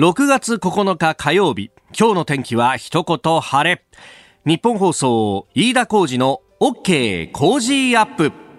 6月9日火曜日今日の天気は一言晴れ。日本放送飯田浩二の OK コージーアップ。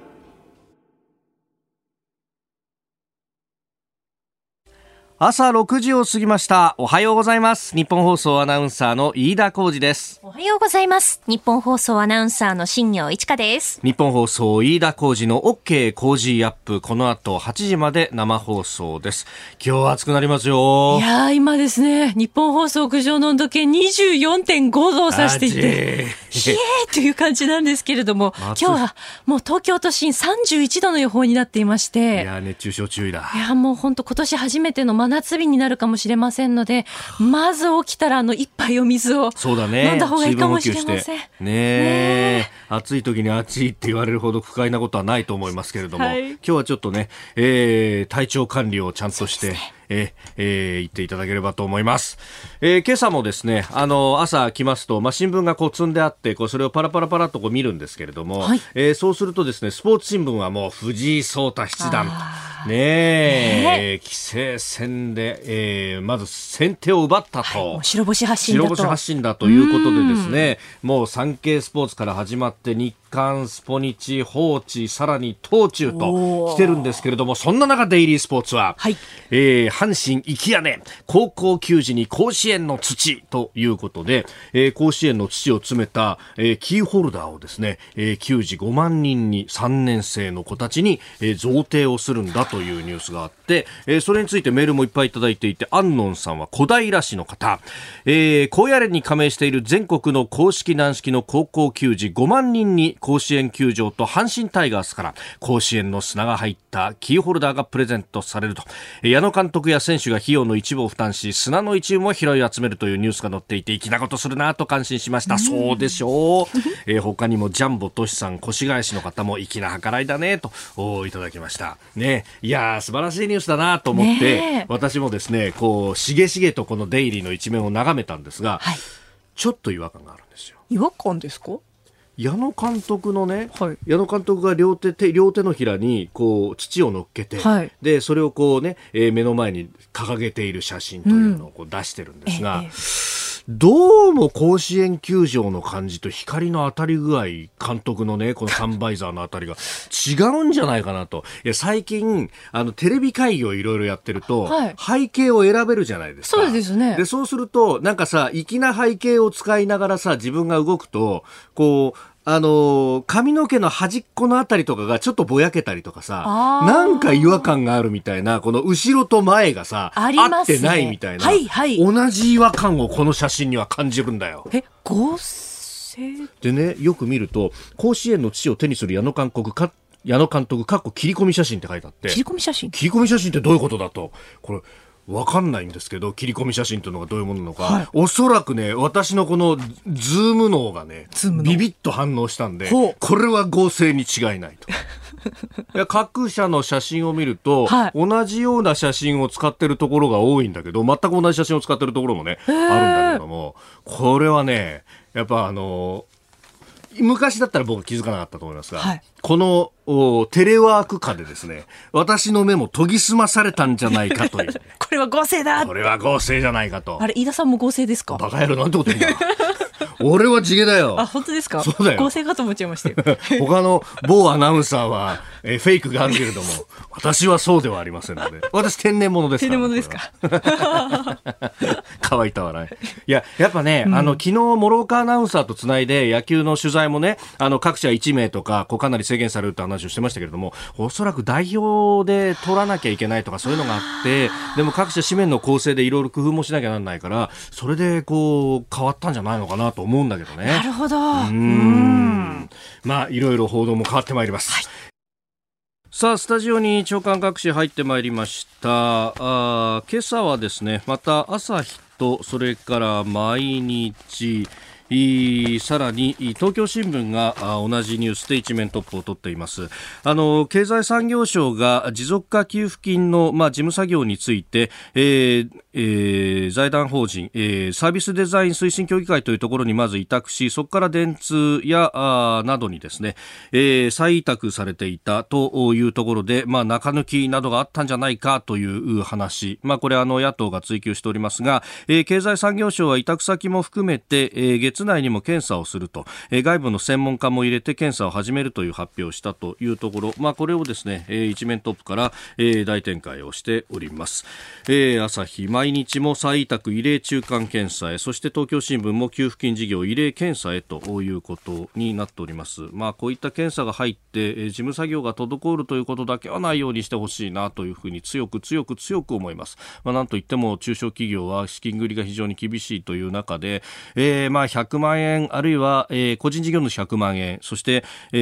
朝6時を過ぎました。おはようございます。ニッポン放送アナウンサーの飯田浩二です。おはようございます。ニッポン放送アナウンサーの新行市佳です。ニッポン放送飯田浩二の OK コージーアップ。この後8時まで生放送です。今日は暑くなりますよ。いや今ですね。日本放送屋上の温度計24.5度を指していてひえー。という感じなんですけれども今日はもう東京都心31度の予報になっていましていや熱中症注意だ。いやもう本当今年初めての真夏日になるかもしれませんので、まず起きたらあの一杯お水をそうだね。飲んだ方がいいかもしれません。ねえ。暑い時に暑いって言われるほど不快なことはないと思いますけれども、はい、今日はちょっとね、えー、体調管理をちゃんとして、ええー、言っていただければと思います。えー、今朝もですね、あの、朝来ますと、まあ、新聞がこう積んであって、こう、それをパラパラパラとこう見るんですけれども、はい、えー、そうするとですね、スポーツ新聞はもう藤井聡太七段ねえ、棋聖戦で、えー、まず先手を奪ったと。はい、白星発進だと。白星発進だということでですね、もう産経スポーツから始まって日刊スポニチ放置さらに東中と来てるんですけれどもそんな中デイリースポーツは、はい、えー、阪神き屋根高校球児に甲子園の土ということで、えー、甲子園の土を詰めた、えー、キーホルダーをですね、えー、球児5万人に3年生の子たちに、えー、贈呈をするんだというニュースがあって、えー、それについてメールもいっぱいいただいていて安野さんは小平市の方、えー、高野連に加盟している全国の公式軟式の高校球児5万人に甲子園球場と阪神タイガースから甲子園の砂が入ったキーホルダーがプレゼントされると。矢野監督や選手が費用の一部を負担し砂の一部も拾い集めるというニュースが載っていて粋なことするなと感心しました、そうでしょう、えー、他にもジャンボトシさん越谷市の方も粋な計らいだねとおいただきました。ね。いや素晴らしいニュースだなと思って、私もですねこうしげしげとこのデイリーの一面を眺めたんですが、はい、ちょっと違和感があるんですよ。違和感ですか？矢野監督のね、はい、矢野監督が両手手両手のひらにこう土を乗っけて、はい、でそれをこうね、えー、目の前に掲げている写真というのをこう出してるんですが。うんええどうも甲子園球場の感じと光の当たり具合、監督のね、このサンバイザーの当たりが違うんじゃないかなと。いや、最近、あの、テレビ会議をいろいろやってると、はい、背景を選べるじゃないですか。そうですね。で、そうすると、なんかさ、粋な背景を使いながらさ、自分が動くと、こう、あの髪の毛の端っこのあたりとかがちょっとぼやけたりとかさ、なんか違和感があるみたいな、この後ろと前がさ、あ、ね、合ってないみたいな、はいはい、同じ違和感をこの写真には感じるんだよ。え、合成？でね、よく見ると、甲子園の地を手にする矢野監督か、矢野監督、かっこ切り込み写真って書いてあって。切り込み写真？切り込み写真ってどういうことだと。これ、わかんないんですけど、切り込み写真というのがどういうものなのか、はい、おそらくね、私のこのズーム脳がね、ビビッと反応したんで、これは合成に違いないと。各社の写真を見ると、はい、同じような写真を使ってるところが多いんだけど、全く同じ写真を使ってるところもね、あるんだけども、これはね、やっぱあの昔だったら僕気づかなかったと思いますが、はい、このテレワーク下でですね、私の目も研ぎ澄まされたんじゃないかという。これは合成だこれは合成じゃないかと。あれ、飯田さんも合成ですか？バカ野郎なんてこと言うんだ。俺は地毛だよ。あ、本当ですか？そうだよ。合成かと思っちゃいましたよ。他の某アナウンサーは、えフェイクがあるけれども、私はそうではありませんので。私天然物ですから。天然物ですか？乾いた笑い。いや、やっぱね、うん、あの、昨日、諸岡アナウンサーとつないで、野球の取材もね、あの、各社1名とか、こう、かなり制限されるって話をしてましたけれども、おそらく代表で取らなきゃいけないとか、そういうのがあって、でも各社紙面の構成でいろいろ工夫もしなきゃなんないから、それで、こう、変わったんじゃないのかなと思うんだけどね。なるほど。うん。まあ、いろいろ報道も変わってまいります。はいさあスタジオに長官各紙入ってまいりましたあ今朝はですねまた朝日とそれから毎日さらに東京新聞が同じニュースで一面トップを取っています。あの経済産業省が持続化給付金の、まあ、事務作業について、えーえー、財団法人、えー、サービスデザイン推進協議会というところにまず委託しそこから電通やあなどにですね、えー、再委託されていたというところで、まあ、中抜きなどがあったんじゃないかという話、まあ、これあの野党が追及しておりますが、えー、経済産業省は委託先も含めて、えー、月内にも検査をすると、えー、外部の専門家も入れて検査を始めるという発表をしたというところ、まあ、これをですね、えー、一面トップから、えー、大展開をしております、えー、朝日毎日も再委託異例中間検査へ。そして東京新聞も給付金事業異例検査へということになっております、まあ、こういった検査が入って、えー、事務作業が滞るということだけはないようにしてほしいなというふうに強く強く強く思います、まあ、なんといっても中小企業は資金繰りが非常に厳しいという中で、えー、まあ100万円あるいは、えー、個人事業主100万円そして、え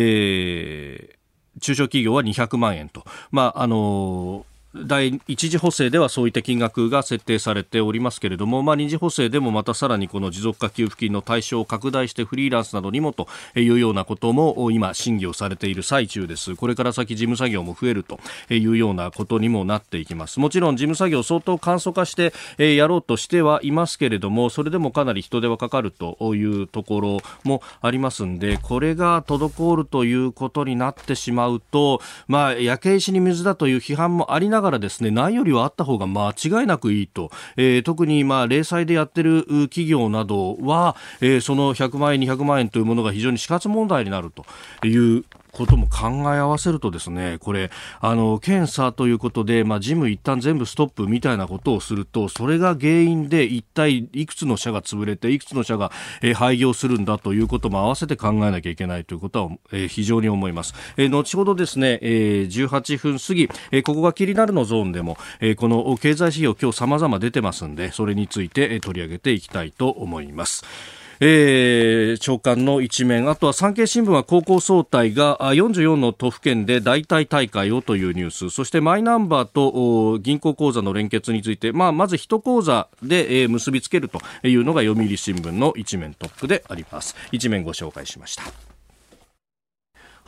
ー、中小企業は200万円と、まああのー第一次補正ではそういった金額が設定されておりますけれども、まあ、二次補正でもまたさらにこの持続化給付金の対象を拡大してフリーランスなどにもというようなことも今審議をされている最中です。これから先事務作業も増えるというようなことにもなっていきます。もちろん事務作業相当簡素化してやろうとしてはいますけれどもそれでもかなり人手はかかるというところもありますんでこれが滞るということになってしまうと、まあ、焼け石に水だという批判もありながらですねないよりはあった方が間違いなくいいと、えー、特にま零細でやってる企業などは、えー、その100万円、200万円というものが非常に死活問題になるということも考え合わせるとですね、これ、あの、検査ということで、まあ、ジム一旦全部ストップみたいなことをすると、それが原因で一体いくつの社が潰れて、いくつの社が、え、廃業するんだということも合わせて考えなきゃいけないということは、え、非常に思います。え、後ほどですね、えー、18分過ぎ、え、ここが気になるのゾーンでも、え、この経済指標今日様々出てますんで、それについて、え、取り上げていきたいと思います。えー、長官の一面。あとは産経新聞は高校総体が44の都府県で代替大会をというニュース。そしてマイナンバーと銀行口座の連結について、まあ、まず一口座で、えー、結びつけるというのが読売新聞の一面トップであります。一面ご紹介しました。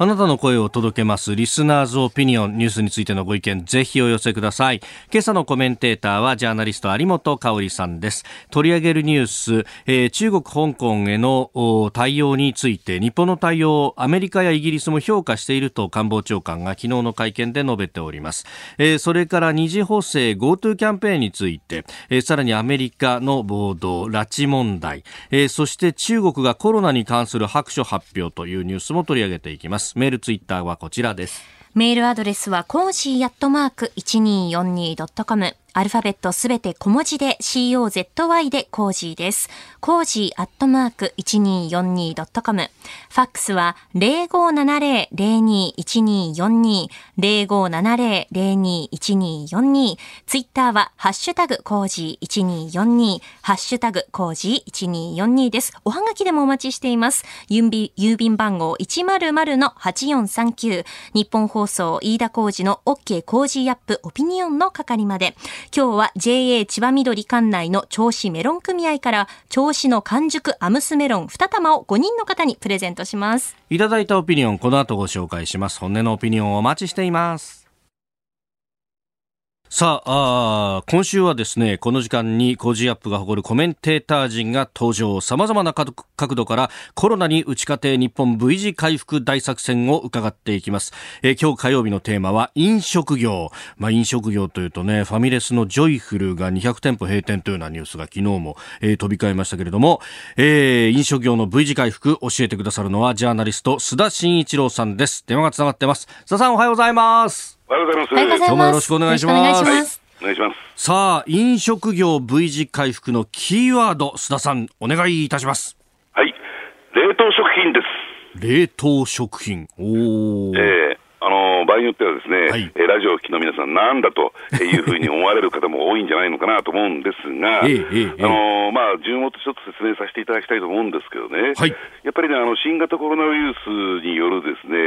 あなたの声を届けます。リスナーズオピニオンニュースについてのご意見、ぜひお寄せください。今朝のコメンテーターはジャーナリスト有本香里さんです。取り上げるニュース、えー、中国、香港への対応について、日本の対応をアメリカやイギリスも評価していると官房長官が昨日の会見で述べております。えー、それから二次補正 GoTo キャンペーンについて、えー、さらにアメリカの暴動、拉致問題、えー、そして中国がコロナに関する白書発表というニュースも取り上げていきます。メールツイッターはこちらです。メールアドレスはコージーアットマーク 1242.com アルファベットすべて小文字で COZY でコージーです。コージーアットマーク 1242.com。ファックスは0570-021242。0570-021242。ツイッターはハッシュタグコージー1242。ハッシュタグコージー1242です。おはがきでもお待ちしています。郵便番号100-8439。ニッポン放送飯田浩二の OK コージーアップオピニオンの係まで。今日は JA ちばみどり管内の銚子メロン組合から銚子の完熟アムスメロン2玉を5人の方にプレゼントします。いただいたオピニオン、この後ご紹介します。本音のオピニオンお待ちしています。さああ、今週はですね、この時間にコージーアップが誇るコメンテーター陣が登場。様々な角度からコロナに打ち勝て日本 V 字回復大作戦を伺っていきます。え、今日火曜日のテーマは飲食業。まあ飲食業というとね、ファミレスのジョイフルが200店舗閉店というようなニュースが昨日も、えー、飛び交いましたけれども、えー、飲食業の V 字回復教えてくださるのはジャーナリスト須田慎一郎さんです。電話がつながってます。須田さんおはようございます。おはようございます。今日もよろしくお願いします。お願いします。お願いします。さあ、飲食業 V 字回復のキーワード、須田さん、お願いいたします。はい。冷凍食品です。冷凍食品。おええーあの場合によってはですね、はい、えラジオを聴きの皆さん、なんだというふうに思われる方も多いんじゃないのかなと思うんですが、あのまあ、順をちょっと説明させていただきたいと思うんですけどね、はい、やっぱりね、あの新型コロナウイルスによるですね、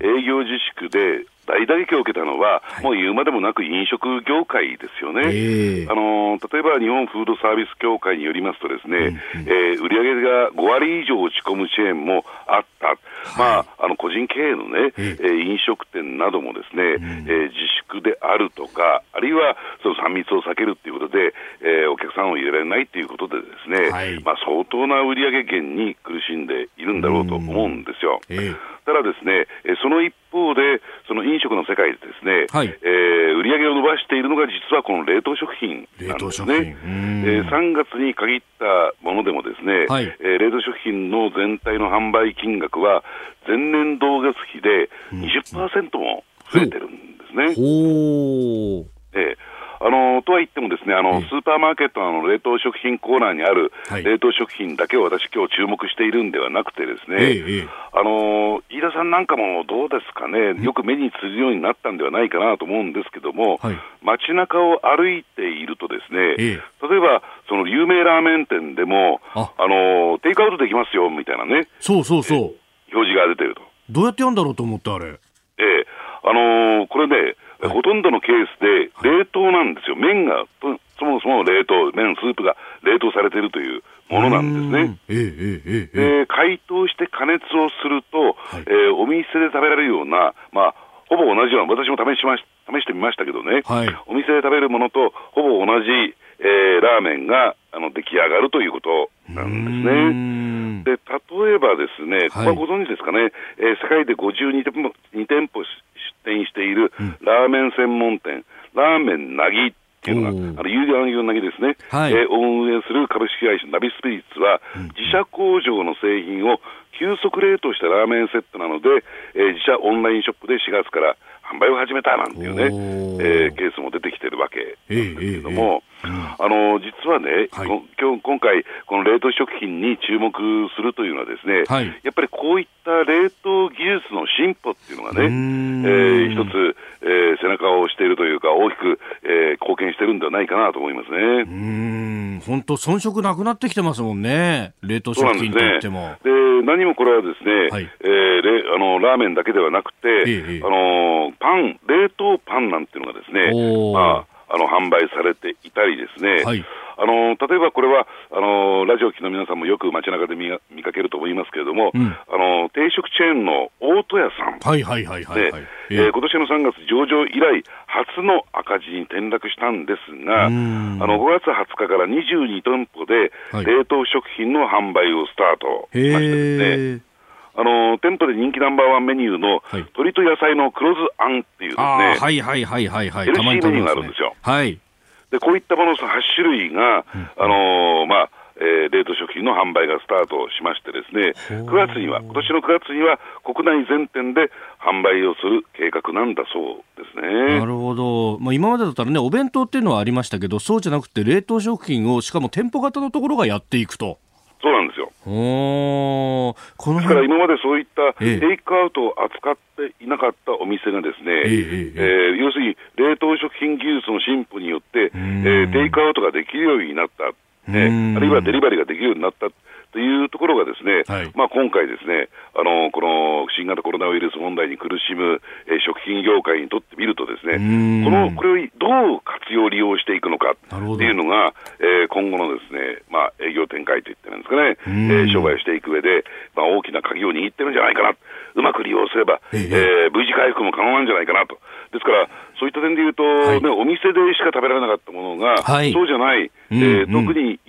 うん、営業自粛で、大打撃を受けたのは、はい、もう言うまでもなく飲食業界ですよね、えー、あの例えば日本フードサービス協会によりますと、ですね、うんうん、えー、売上が5割以上落ち込むチェーンもあった、はい、まあ、あの個人経営のね、えー、飲食店などもですね、うん、えー、自粛であるとか、あるいはその3密を避けるということで、えー、お客さんを入れられないということで、ですね、はい、まあ、相当な売上減に苦しんでいるんだろうと思うんですよ。えー、ただですね、その一方で、その飲食の世界でですね、はい、えー、売り上げを伸ばしているのが、実はこの冷凍食品なんですね。えー、3月に限ったものでもですね、はい、えー、冷凍食品の全体の販売金額は、前年同月比で20%も増えてるんですね。うん、えーあのとは言っても、ですねあの、スーパーマーケットの冷凍食品コーナーにある冷凍食品だけを私、今日注目しているんではなくて、ですね、あの飯田さんなんかもどうですかね、よく目にするようになったんではないかなと思うんですけども、はい、街中を歩いていると、ですね、例えば、その有名ラーメン店でも、あ。のテイクアウトできますよみたいなね、そうそうそう表示が出てると。どうやってやるんだろうと思って、あれ。ええ。あのー、これね、ほとんどのケースで冷凍なんですよ、麺が、そもそも冷凍、麺、スープが冷凍されているというものなんですね。ええええ解凍して加熱をすると、はい、えー、お店で食べられるような、まあ、ほぼ同じような、私も試しまし試してみましたけどね、はい、お店で食べるものとほぼ同じ、えー、ラーメンがあの出来上がるということなんですね。で例えばですね、ここはご存知ですかね、はい、えー、世界で52店舗 ,2 店舗出店しているラーメン専門店、ラーメンなぎっていうのが、あの有料のなぎですね、はい、えー、運営する株式会社ナビスピリッツは、自社工場の製品を急速冷凍したラーメンセットなので、えー、自社オンラインショップで4月から販売を始めたなんていうね、えー、ケースも出てきてるわけなんですけれども、あの実はね、はい、今今回、この冷凍食品に注目するというのはですね、はい、やっぱりこういった冷凍技術の進歩っていうのがね、えー、一つ、えー、背中を押しているというか、大きく、えー、貢献してるんではないかなと思いますね。うん。本当、遜色なくなってきてますもんね、冷凍食品といっても。で、ね、何もこれはですね、はい、えー、あのラーメンだけではなくて、えあのパン、冷凍パンなんていうのがですね、まあ、あの販売されていたりですね、はい、あの例えばこれはあのラジオ機の皆さんもよく街中で見見かけると思いますけれども、うん、あの定食チェーンの大戸屋さん、はいはいはいはい、はい、えー、今年の3月上場以来初の赤字に転落したんですが、あの5月20日から22店舗で冷凍食品の販売をスタートしましてですね。あの店舗で人気ナンバーワンメニューの、はい、鶏と野菜の黒酢あんっていうですね、はいはいはいはいはい、ヘルシーメニューがあるんですよ。はい、でこういったもの8種類が、うん、あのー、まあえー、冷凍食品の販売がスタートしましてですね、9月には、今年の9月には国内全店で販売をする計画なんだそうですね。なるほど。まあ、今までだったらね、お弁当っていうのはありましたけど、そうじゃなくて冷凍食品をしかも店舗型のところがやっていくと。そうなんですよ。おこのだから今までそういったテイクアウトを扱っていなかったお店がですね、えええー、要するに冷凍食品技術の進歩によって、えー、テイクアウトができるようになった、ね、あるいはデリバリーができるようになった。というところがですね、はい、まあ今回ですね、あのこの新型コロナウイルス問題に苦しむ、えー、食品業界にとってみるとですね、このこれをどう活用利用していくのかっていうのが、えー、今後のですね、まあ営業展開といってるんですかね、えー、商売をしていく上で、まあ大きな鍵を握ってるんじゃないかな、うまく利用すれば、えー、V 字回復も可能なんじゃないかなと。ですから、そういった点でいうと、はい、ね、お店でしか食べられなかったものが、はい、そうじゃない、えー、特に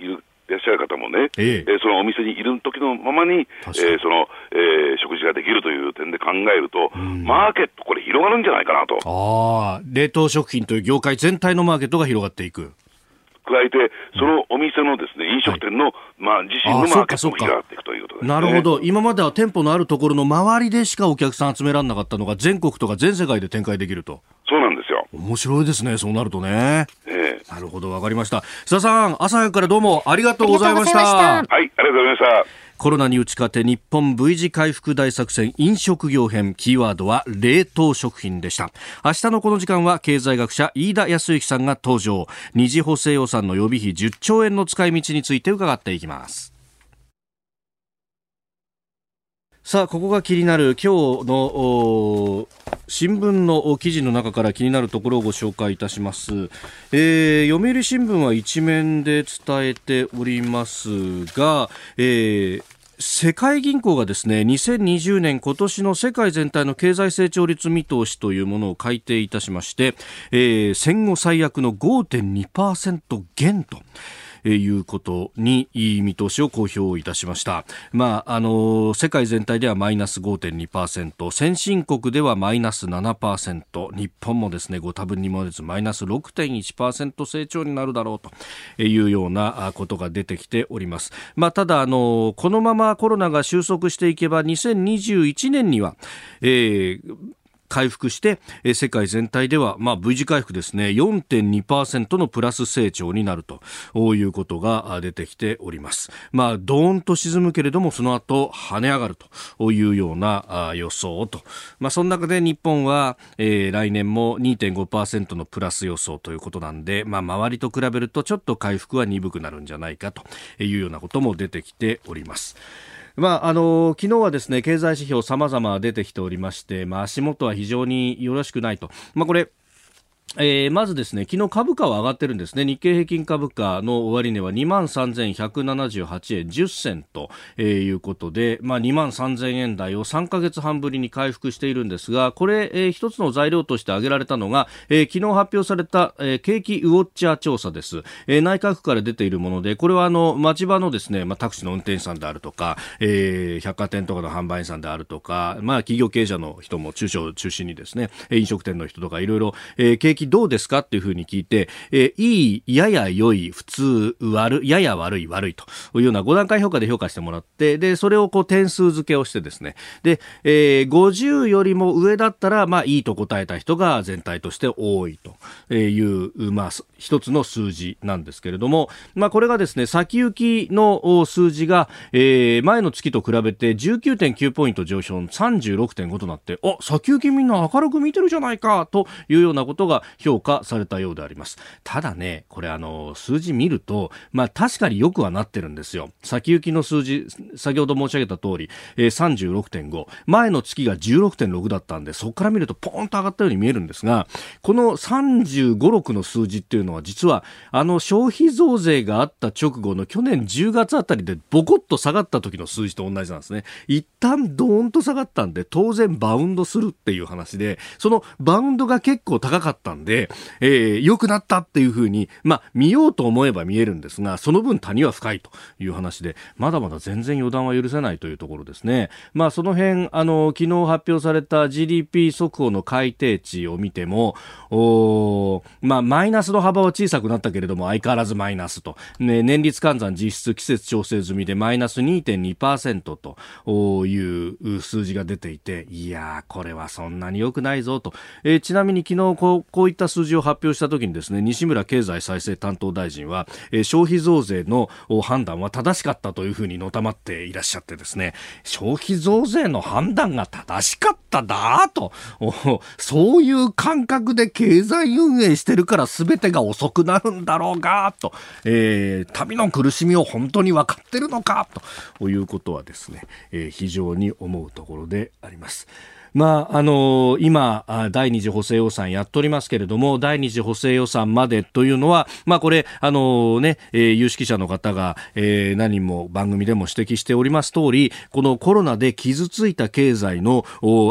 いらっしゃる方もね、ええそのお店にいる時のままに、えー、その、えー、食事ができるという点で考えると、マーケット、これ、広がるんじゃないかなと。あ冷凍食品という業界全体のマーケットが広がっていく。加えて、そのお店のですね、飲食店の、はい、まあ、自身のマーケットも広がっていくということです、ね、なるほど。今までは店舗のあるところの周りでしかお客さん集められなかったのが、全国とか全世界で展開できると。そうなんですよ。面白いですね、そうなるとね。えなるほど、わかりました。須田さん、朝早くからどうもありがとうございました。はい、ありがとうございました。コロナに打ち勝て日本 V 字回復大作戦飲食業編キーワードは冷凍食品でした明日のこの時間は経済学者飯田康之さんが登場二次補正予算の予備費10兆円の使い道について伺っていきますさあ、ここが気になる今日の新聞の記事の中から気になるところをご紹介いたします。えー、読売新聞は一面で伝えておりますが、えー、世界銀行がですね2020年今年の世界全体の経済成長率見通しというものを改定いたしまして、えー、戦後最悪の5.2%減と。いうことに見通しを公表いたしました。まあ、あの、世界全体ではマイナス5.2%、先進国ではマイナス7%、日本もですね、ご多分にもれずマイナス6.1%成長になるだろうというようなことが出てきております。まあ、ただ、あの、このままコロナが収束していけば2021年には、えー回復して、え世界全体では、まあ、V 字回復ですね、4.2%のプラス成長になるということが出てきております。まあ、ドーンと沈むけれども、その後、跳ね上がるというような予想と。まあ、その中で日本は、えー、来年も2.5%のプラス予想ということなんで、まあ、周りと比べるとちょっと回復は鈍くなるんじゃないかというようなことも出てきております。まあ、あの昨日はですね経済指標さまざま出てきておりまして、まあ、足元は非常によろしくないと、まあ、これえー、まずですね、昨日株価は上がってるんですね。日経平均株価の終値は23,178円10銭と、いうことで、まあ23,000円台を3ヶ月半ぶりに回復しているんですが、これ、えー、一つの材料として挙げられたのが、えー、昨日発表された、えー、景気ウォッチャー調査です。えー、内閣府から出ているもので、これはあの、町場のですね、まあタクシーの運転手さんであるとか、えー、百貨店とかの販売員さんであるとか、まあ企業経営者の人も中小中心にですね、飲食店の人とかいろいろ、えー、景気どうですかっていうふうに聞いて、えー、いい、やや良い、普通、悪、やや悪い、悪いというような5段階評価で評価してもらって、で、それをこう点数付けをしてですね、で、えー、50よりも上だったら、まあいいと答えた人が全体として多いと。いう、まあ一つの数字なんですけれども、まあこれがですね、先行きの数字が、えー、前の月と比べて19.9ポイント上昇36.5となって、あ、先行きみんな明るく見てるじゃないかというようなことが評価されたようであります。ただね、これあの、数字見ると、まあ確かによくはなってるんですよ。先行きの数字、先ほど申し上げた通り、えー、36.5。前の月が16.6だったんで、そこから見るとポーンと上がったように見えるんですが、この35、6の数字っていうのは実は、あの消費増税があった直後の去年10月あたりでボコッと下がった時の数字と同じなんですね。一旦ドーンと下がったんで、当然バウンドするっていう話で、そのバウンドが結構高かったんで、でえー、良くなったっていうふうに、まあ、見ようと思えば見えるんですが、その分谷は深いという話で、まだまだ全然予断は許せないというところですね。まあ、その辺、あの、昨日発表された GDP 速報の改定値を見ても、おまあ、マイナスの幅は小さくなったけれども、相変わらずマイナスと。ね、年率換算実質季節調整済みでマイナス2.2%という数字が出ていて、いやー、これはそんなに良くないぞと。えー、ちなみに昨日こう、こういった数字を発表した時にですね、西村経済再生担当大臣は、えー、消費増税の判断は正しかったというふうにのたまっていらっしゃってですね、消費増税の判断が正しかっただと、そういう感覚で経済運営してるから全てが遅くなるんだろうが、と、えー、民の苦しみを本当に分かってるのか、ということはですね、えー、非常に思うところであります。まあ、あの、今、第二次補正予算やっておりますけれども、第二次補正予算までというのは、まあ、これ、あの、ね、有識者の方が、えー、何人も番組でも指摘しております通り、このコロナで傷ついた経済の、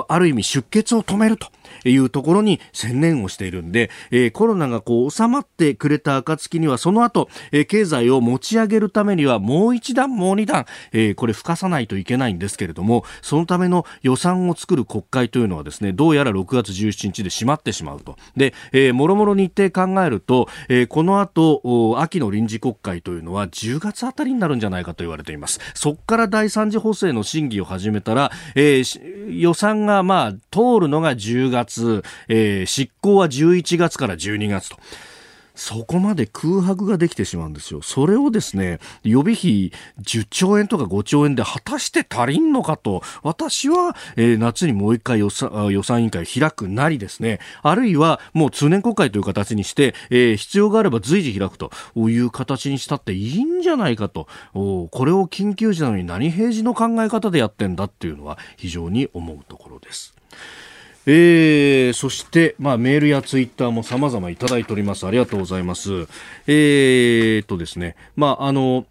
ある意味出血を止めると。いうところに専念をしているんで、えー、コロナがこう収まってくれた暁にはその後、えー、経済を持ち上げるためにはもう一段もう二段、えー、これ吹かさないといけないんですけれどもそのための予算を作る国会というのはですねどうやら6月17日で閉まってしまうとで、えー、もろもろ日程考えると、えー、この後秋の臨時国会というのは10月あたりになるんじゃないかと言われていますそこから第三次補正の審議を始めたら、えー、予算がまあ通るのが10月月、えー、執行は11月から12月と。そこまで空白ができてしまうんですよ。それをですね、予備費10兆円とか5兆円で果たして足りんのかと、私は、えー、夏にもう一回予算予算委員会開くなりですね、あるいはもう通年国会という形にして、えー、必要があれば随時開くという形にしたっていいんじゃないかと、これを緊急時なのに何平時の考え方でやってんだっていうのは非常に思うところです。えー、そして、まあ、メールやツイッターも様々いただいております。ありがとうございます。えー、とですね、まあ、あの、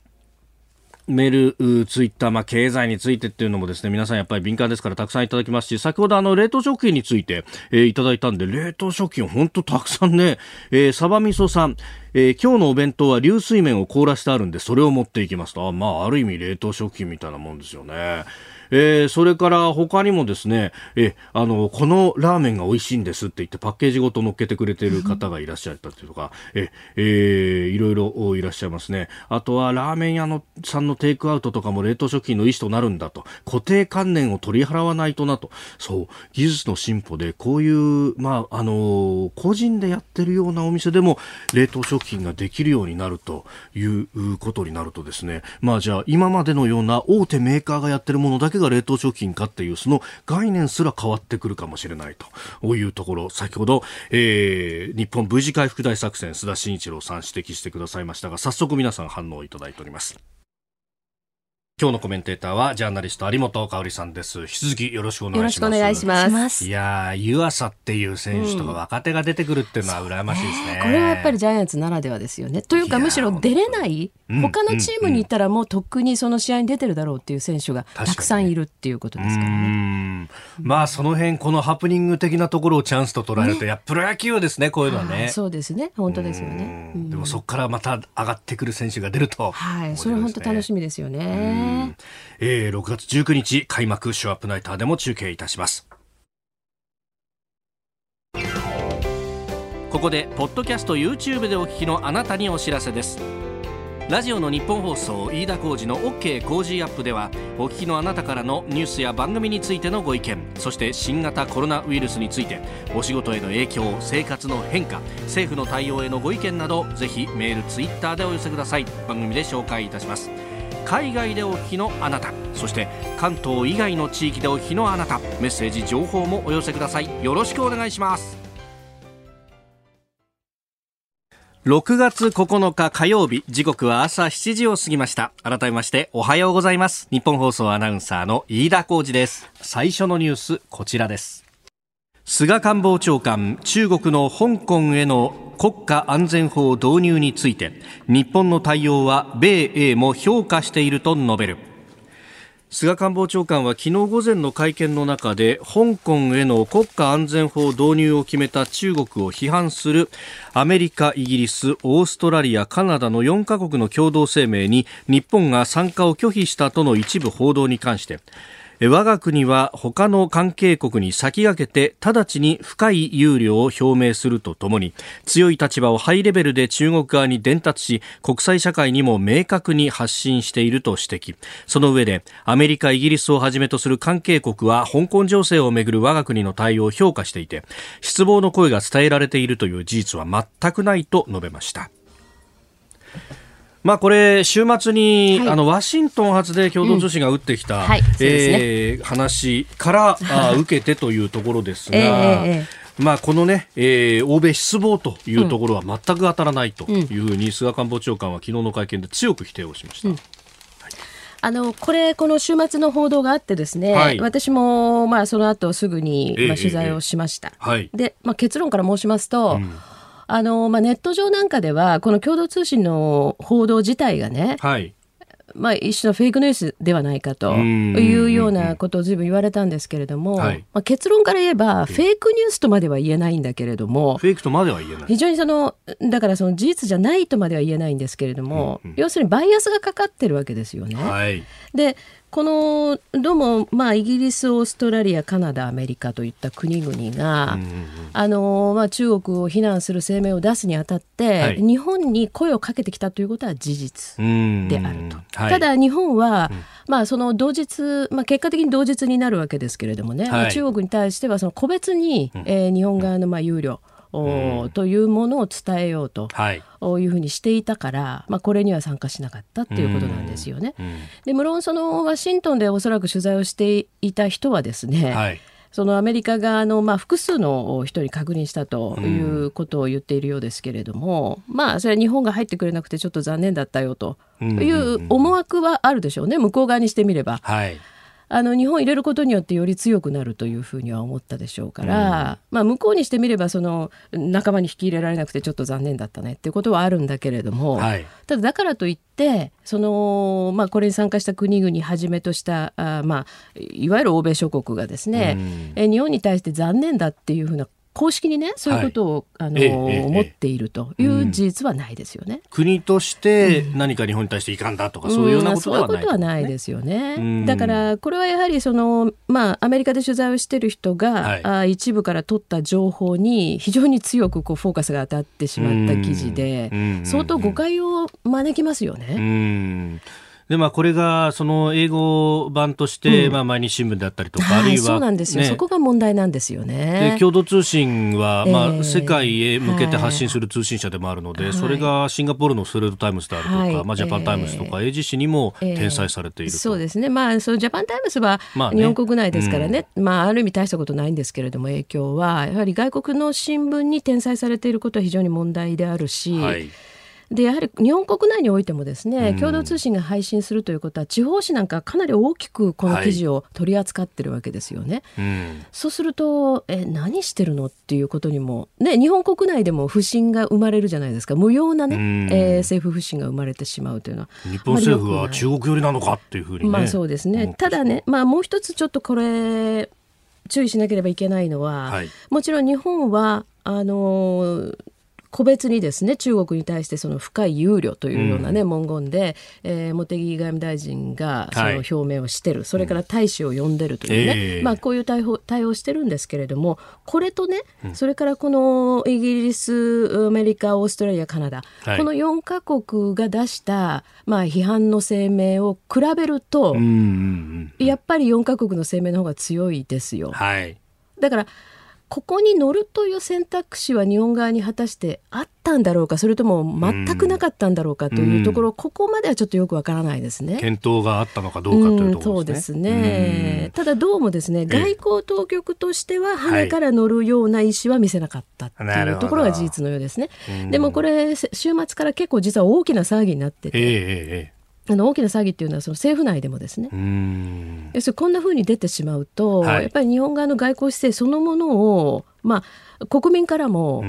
メール、ツイッター、まあ、経済についてっていうのもですね、皆さんやっぱり敏感ですからたくさんいただきますし、先ほどあの、冷凍食品について、えー、いただいたんで、冷凍食品本当たくさんね、えー、サバ味噌さん、えー、今日のお弁当は流水麺を凍らしてあるんで、それを持っていきますと、あまあ、ある意味冷凍食品みたいなもんですよね。えー、それから他にもですね、えあのこのラーメンが美味しいんですって言ってパッケージごと乗っけてくれてる方がいらっしゃったりとか、ええー、いろいろいらっしゃいますね。あとはラーメン屋のさんのテイクアウトとかも冷凍食品の意思となるんだと、固定観念を取り払わないとなと、そう、技術の進歩でこういう、まあ、あの個人でやってるようなお店でも冷凍食品ができるようになるということになるとですね、まあじゃあ今までのような大手メーカーがやってるものだけが冷凍食品かっていうその概念すら変わってくるかもしれないというところ。先ほど、えー、日本 V 字回復大作戦須田慎一郎さん指摘してくださいましたが早速皆さん反応をいただいております。今日のコメンテーターはジャーナリスト有本香さんです。引き続きよろしくお願いします。よろしくお願いします。いや湯浅っていう選手とか若手が出てくるっていうのは羨ましいですね、うん、これはやっぱりジャイアンツならではですよね。というかむしろ出れない、他のチームに行ったらもうとっくにその試合に出てるだろうっていう選手がたくさんいるっていうことですからね。まあその辺このハプニング的なところをチャンスと捉えると、ね、やプロ野球ですねこういうのはね。そうですね本当ですよね。でもそこからまた上がってくる選手が出ると、はい、それ本当楽しみですよね。えー、6月19日開幕ショーアップナイターでも中継いたします。ここでポッドキャスト YouTube でお聞きのあなたにお知らせです。ラジオの日本放送飯田浩司の OK 工事アップではお聞きのあなたからのニュースや番組についてのご意見そして新型コロナウイルスについてお仕事への影響生活の変化政府の対応へのご意見などぜひメールツイッターでお寄せください。番組で紹介いたします。海外でお聞きのあなたそして関東以外の地域でお聞きのあなたメッセージ情報もお寄せください。よろしくお願いします。6月9日火曜日時刻は朝7時を過ぎました。改めましておはようございます。日本放送アナウンサーの飯田浩二です。最初のニュースこちらです。菅官房長官中国の香港への国家安全法導入について日本の対応は米英も評価していると述べる。菅官房長官は昨日午前の会見の中で香港への国家安全法導入を決めた中国を批判するアメリカ、イギリス、オーストラリア、カナダの4カ国の共同声明に日本が参加を拒否したとの一部報道に関して我が国は他の関係国に先駆けて直ちに深い憂慮を表明するとともに強い立場をハイレベルで中国側に伝達し国際社会にも明確に発信していると指摘その上でアメリカ、イギリスをはじめとする関係国は香港情勢をめぐる我が国の対応を評価していて失望の声が伝えられているという事実は全くないと述べました。まあ、これ、週末に、はい、あのワシントン発で共同通信が打ってきた、うん。はい、えー、話からあ 受けてというところですが。えーまあ、このね、えー、欧米失望というところは全く当たらないというふうに、菅官房長官は昨日の会見で強く否定をしました。うん。あのこれ、この週末の報道があってですね、はい、私もまあその後すぐにまあ取材をしました。えーえーはい、で、まあ、結論から申しますと、うんあの、まあ、ネット上なんかでは、この共同通信の報道自体がね、はい、まあ、一種のフェイクニュースではないかというようなことをずいぶん言われたんですけれども、はい、まあ、結論から言えば、フェイクニュースとまでは言えないんだけれども、フェイクとまでは言えない。非常にその、だからその事実じゃないとまでは言えないんですけれども、うんうん、要するにバイアスがかかってるわけですよね。はい、でこのどうも、まあ、イギリス、オーストラリア、カナダ、アメリカといった国々が、あのまあ、中国を非難する声明を出すにあたって、はい、日本に声をかけてきたということは事実であると。はい、ただ、日本は、うん、まあ、その同日、まあ、結果的に同日になるわけですけれどもね、はい、中国に対してはその個別に、えー、日本側のまあ憂慮うん、というものを伝えようと、はい、いうふうにしていたから、まあ、これには参加しなかったっていうことなんですよね。うん、で無論そのワシントンでおそらく取材をしていた人はですね、はい。そのアメリカ側の、まあ、複数の人に確認したということを言っているようですけれども、うん、まあそれは日本が入ってくれなくてちょっと残念だったよという思惑はあるでしょうね。向こう側にしてみれば。はいあの日本入れることによってより強くなるというふうには思ったでしょうから、うん、まあ、向こうにしてみればその仲間に引き入れられなくてちょっと残念だったねっていうことはあるんだけれども、はい、ただだからといってその、まあ、これに参加した国々はじめとしたあ、まあ、いわゆる欧米諸国がですね、うん、え日本に対して残念だっていうふうな公式にねそういうことを、はい、あの、ええ、思っているという事実はないですよね、うん、国として何か日本に対していかんだとか、うん、そういうようなことはない、ね、うことはないですよね、うん、だからこれはやはりそのまあアメリカで取材をしている人が、はい、あ一部から取った情報に非常に強くこうフォーカスが当たってしまった記事で、相当誤解を招きますよね。でまあ、これがその英語版として、うん、まあ、毎日新聞であったりとか、あるいは、そうなんですよ、ね、そこが問題なんですよね。で共同通信は、まあ、えー、世界へ向けて発信する通信社でもあるので、はい、それがシンガポールのストレーツタイムズであるとか、はい、まあ、ジャパンタイムズとか、英字紙にも転載されている、えー、そうですね、まあ、そのジャパンタイムズは日本国内ですからね、まあ、ある意味大したことないんですけれども、影響は、やはり外国の新聞に転載されていることは非常に問題であるし、はいでやはり日本国内においてもですね、うん、共同通信が配信するということは地方紙なんかかなり大きくこの記事を取り扱ってるわけですよね。はい。うん、そうするとえ何してるのっていうことにも、ね、日本国内でも不信が生まれるじゃないですか。無用なね、うん、えー、政府不信が生まれてしまうというのは。日本政府は中国寄りなのかっていうふうに、ね、まあそうですね。ただね、まあ、もう一つちょっとこれ注意しなければいけないのは、はい、もちろん日本はあの個別にですね中国に対してその深い憂慮というようなね、うん、文言で、えー、茂木外務大臣がその表明をしてる、はい、それから大使を呼んでるというね、えー、まあ、こういう対応対応してるんですけれどもこれとね、うん、それからこのイギリスアメリカオーストラリアカナダ、はい、この4か国が出した、まあ、批判の声明を比べると、やっぱり4か国の声明の方が強いですよ。はい、だからここに乗るという選択肢は日本側に果たしてあったんだろうかそれとも全くなかったんだろうかというところ、うん、ここまではちょっとよくわからないですね。検討があったのかどうかというところですね。うん、そうですね、ただどうもですね外交当局としては羽から乗るような意思は見せなかったっていうところが事実のようですね。でもこれ週末から結構実は大きな騒ぎになってて。えーえーあの大きな詐欺っていうのはその政府内でもですね。要するにこんなふうに出てしまうと、はい、やっぱり日本側の外交姿勢そのものを、まあ、国民からも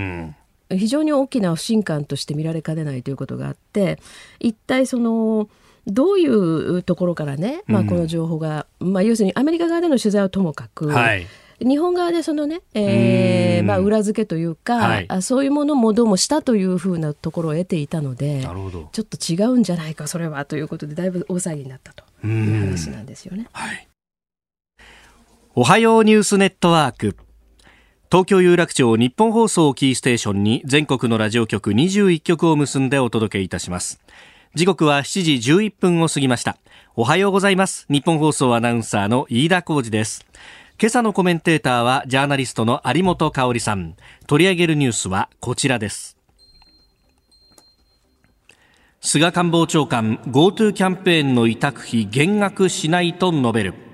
非常に大きな不信感として見られかねないということがあって一体そのどういうところからね、まあ、この情報が、まあ、要するにアメリカ側での取材はともかく、はい日本側でそのね、えーまあ、裏付けというか、はい、あそういうものもどうもしたというふうなところを得ていたのでちょっと違うんじゃないかそれはということでだいぶ大騒ぎになったという話なんですよね。はい、おはようニュースネットワーク。東京有楽町日本放送キーステーションに全国のラジオ局21局を結んでお届けいたします。時刻は7時11分を過ぎました。おはようございます。日本放送アナウンサーの飯田浩二です今朝のコメンテーターはジャーナリストの有本香里さん。取り上げるニュースはこちらです。菅官房長官 GoTo キャンペーンの委託費減額しないと述べる。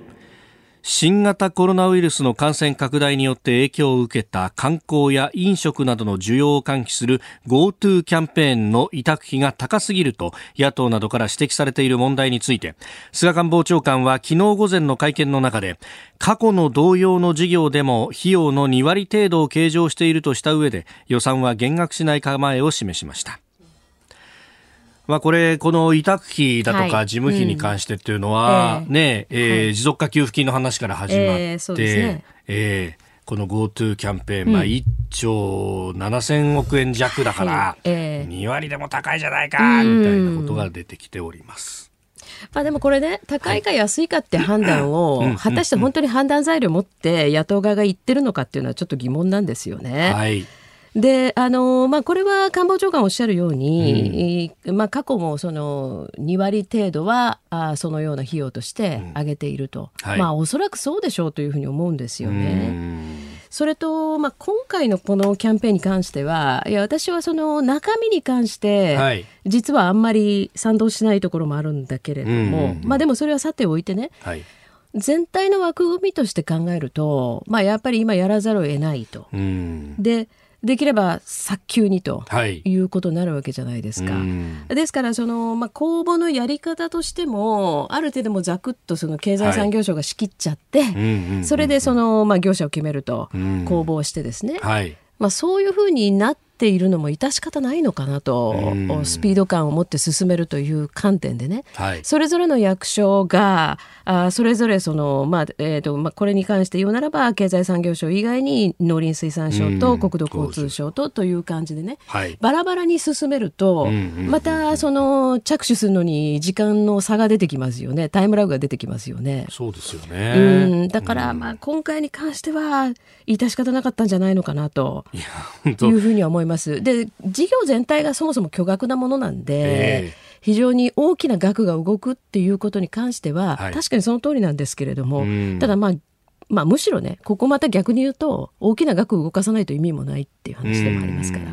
新型コロナウイルスの感染拡大によって影響を受けた観光や飲食などの需要を喚起する GoTo キャンペーンの委託費が高すぎると野党などから指摘されている問題について菅官房長官は昨日午前の会見の中で過去の同様の事業でも費用の2割程度を計上しているとした上で予算は減額しない構えを示しました。まあ、これ、この委託費だとか事務費に関してっていうのは、ね、え持続化給付金の話から始まって、ええこの GoTo キャンペーン、まあ、1兆7000億円弱だから、2割でも高いじゃないか、みたいなことが出てきております。まあ、でもこれね高いか安いかって判断を果たして本当に判断材料を持って野党側が言ってるのかっていうのはちょっと疑問なんですよね。はいであのまあ、これは官房長官おっしゃるように、うん、まあ、過去もその2割程度はあそのような費用として挙げていると、うんはい、まあ、おそらくそうでしょうというふうに思うんですよね。それと、まあ、今回のこのキャンペーンに関してはいや私はその中身に関して、はい、実はあんまり賛同しないところもあるんだけれども、まあ、でもそれはさておいてね、はい、全体の枠組みとして考えると、まあ、やっぱり今やらざるを得ないと。でできれば早急にとい。うことになるわけじゃないですか。はい、ですからその、まあ、公募のやり方としてもある程度もざくっとその経済産業省が仕切っちゃって、はい、それでその、まあ、業者を決めると公募をしてですね、はい、まあ、そういうふうになっているのも致し方ないのかなと、スピード感を持って進めるという観点でね、はい、それぞれの役所があそれぞれその、まあえーとまあ、これに関して言うならば経済産業省以外に農林水産省と国土交通省とという感じでね、はい、バラバラに進めると、またその着手するのに時間の差が出てきますよね。タイムラグが出てきますよね。そうですよね。うん。だから、まあ、今回に関しては致し方なかったんじゃないのかなと。いうふうには思います。で事業全体がそもそも巨額なものなんで、えー、非常に大きな額が動くっていうことに関しては、はい、確かにその通りなんですけれども、ただまあまあ、むしろねここまた逆に言うと大きな額を動かさないと意味もないっていう話でもありますから。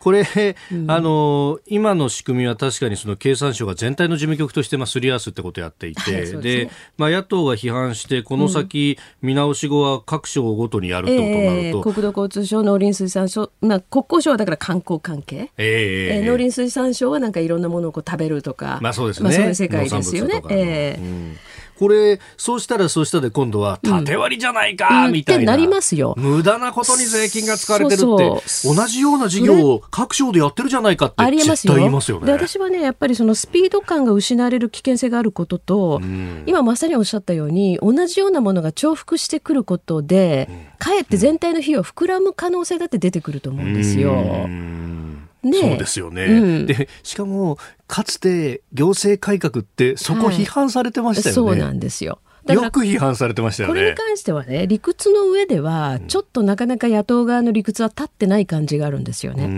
これ、うん、あの今の仕組みは確かにその経産省が全体の事務局としてまあすり合わすってことをやっていて、はい、で、ね、まあ、野党が批判してこの先、見直し後は各省ごとにやるってことになると、えー、国土交通省農林水産省、まあ、国交省はだから観光関係、えー、えー、農林水産省はなんかいろんなものをこう食べるとか、まあそうですね、まあ、そういう世界ですよね。えー、うんこれ、そうしたらそうしたで今度は縦割りじゃないか、みたいな、なりますよ。無駄なことに税金が使われてるって、同じような事業を各省でやってるじゃないかって、絶対言いますよね。で私はね、やっぱりそのスピード感が失われる危険性があることと、今まさにおっしゃったように、同じようなものが重複してくることで、かえって全体の費用膨らむ可能性だって出てくると思うんですよ。ね、そうですよね、うん、でしかもかつて行政改革ってそこ批判されてましたよね、はい、そうなんですよ。よく批判されてましたよね。これに関してはね、理屈の上では、ちょっとなかなか野党側の理屈は立ってない感じがあるんですよね。うん。う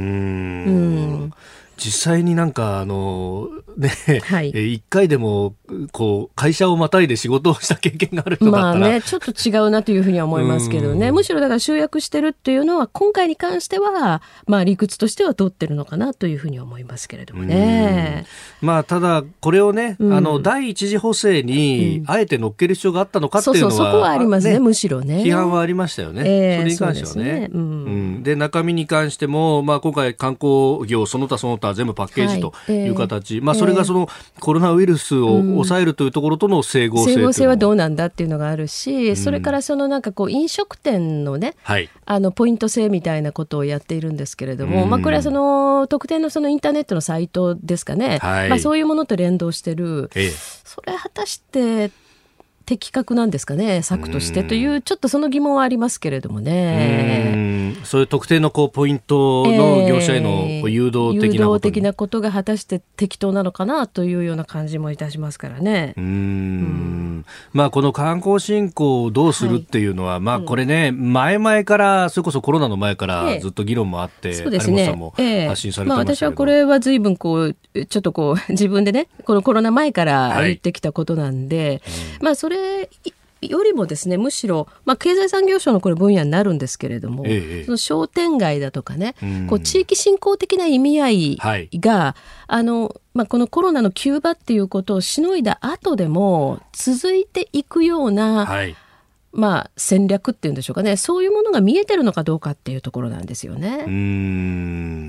ん実際になんかあのね、はい、一回でもこう会社をまたいで仕事をした経験がある人だったら。まあねちょっと違うなというふうには思いますけどね。むしろだから集約してるっていうのは今回に関してはまあ理屈としては通ってるのかなというふうに思いますけれどもね。まあただこれをね、あの第一次補正にあえて乗っける必要があったのかっていうのは、そうそうそこはありますね、ね、むしろね。批判はありましたよね。えー、それに関してはね。で、ね。うん、で中身に関してもまあ今回観光業その他その他全部パッケージとい。う形、はいえー、まあ、それがそのコロナウイルスを抑えるというところとの整合性、整合性はどうなんだっていうのがあるし、それからそのなんかこう飲食店のね、はい、あのポイント制みたいなことをやっているんですけれども、まあ、これはその特定のそのインターネットのサイトですかね、はい、まあ、そういうものと連動してる、えー、それ果たして的確なんですかね策としてというちょっとその疑問はありますけれどもね。そういう特定のこうポイントの業者への誘導的なこと、的なことが果たして適当なのかなというような感じもいたしますからね。うん。まあこの観光振興をどうするっていうのは、はい、まあこれね、うん、前々からそれこそコロナの前からずっと議論もあって、えー、そうですね。発信されてまあ、私はこれは随分こうちょっとこう自分でねこのコロナ前から言ってきたことなんで、はいうん、まあそれよりもですねむしろ、まあ、経済産業省のこれ分野になるんですけれども、ええ、その商店街だとかね、うん、こう地域振興的な意味合いが、はい、あのまあ、このコロナの急場っていうことをしのいだ後でも続いていくような、はいまあ、戦略っていうんでしょうかね。そういうものが見えてるのかどうかっていうところなんですよね。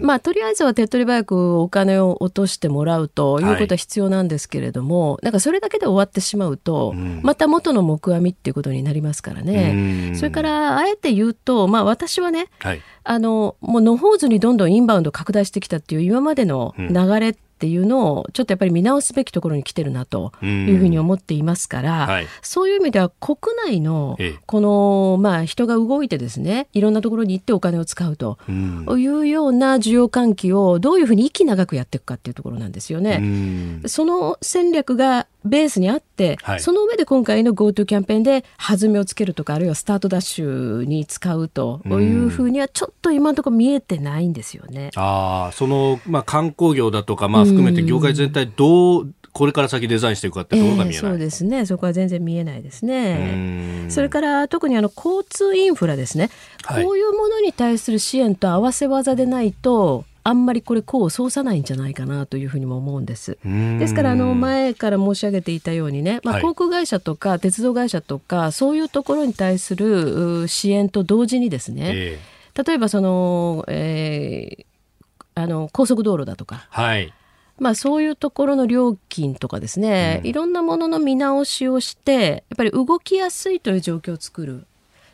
まあ、とりあえずは手っ取り早くお金を落としてもらうということは必要なんですけれども、はい、なんかそれだけで終わってしまうと、また元の木阿弥っていうことになりますからね。それからあえて言うと、まあ、私はね、はい、あのもう野放図にどんどんインバウンド拡大してきたっていう今までの流れっていうのをちょっとやっぱり見直すべきところに来てるなというふうに思っていますから、はい、そういう意味では国内のこの、まあ、人が動いてですねいろんなところに行ってお金を使うというような需要喚起をどういうふうに息長くやっていくかっていうところなんですよね。その戦略がベースにあって、はい、その上で今回の GoTo キャンペーンで弾みをつけるとかあるいはスタートダッシュに使うというふうにはちょっと今のところ見えてないんですよね。あその、まあ、観光業だとか、まあ、含めて業界全体どうこれから先デザインしていくかってところが見えない、えー、そうですね。そこは全然見えないですね。それから特にあの交通インフラですね、はい、こういうものに対する支援と合わせ技でないとあんまりこれ功を奏さないんじゃないかなというふうにも思うんです。ですからあの前から申し上げていたようにね、まあ、航空会社とか鉄道会社とかそういうところに対する支援と同時にですね、えー、例えばその、えー、あの高速道路だとか、はい、まあ、そういうところの料金とかですね、うん、いろんなものの見直しをしてやっぱり動きやすいという状況を作る。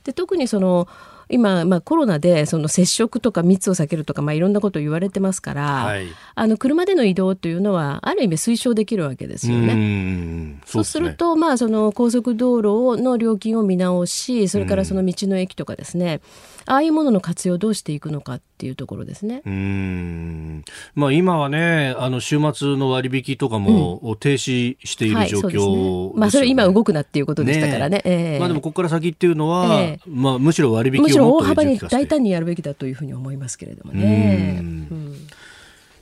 で特にその今、まあ、コロナでその接触とか密を避けるとか、まあ、いろんなことを言われてますから、はい、あの車での移動というのはある意味推奨できるわけですよね。そう、ね、すると、まあ、その高速道路の料金を見直しそれからその道の駅とかですね、ああいうものの活用をどうしていくのかっていうところですね。うん。まあ、今はね、あの週末の割引とかも停止している状況、ね、まあ、それ今動くなっていうことでしたからね。ねえー、まあ、でもここから先っていうのは、えー、まあ、むしろ割引をむしろ大幅に大胆にやるべきだというふうに思いますけれどもね。うん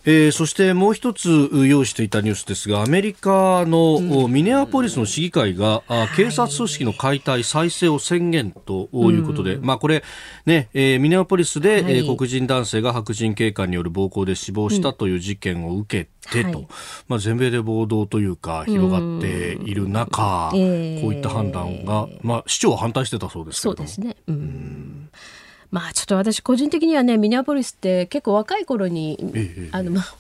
えー、そしてもう一つ用意していたニュースですがアメリカのミネアポリスの市議会が、うん、警察組織の解体再生を宣言ということで、うん、まあ、これ、ねえー、ミネアポリスで、はい、えー、黒人男性が白人警官による暴行で死亡したという事件を受けてと、うんはい、まあ、全米で暴動というか広がっている中、こういった判断が、まあ、市長は反対してたそうですけどそうですね、うんまあちょっと私個人的にはねミネアポリスって結構若い頃に、ええ、あのまあ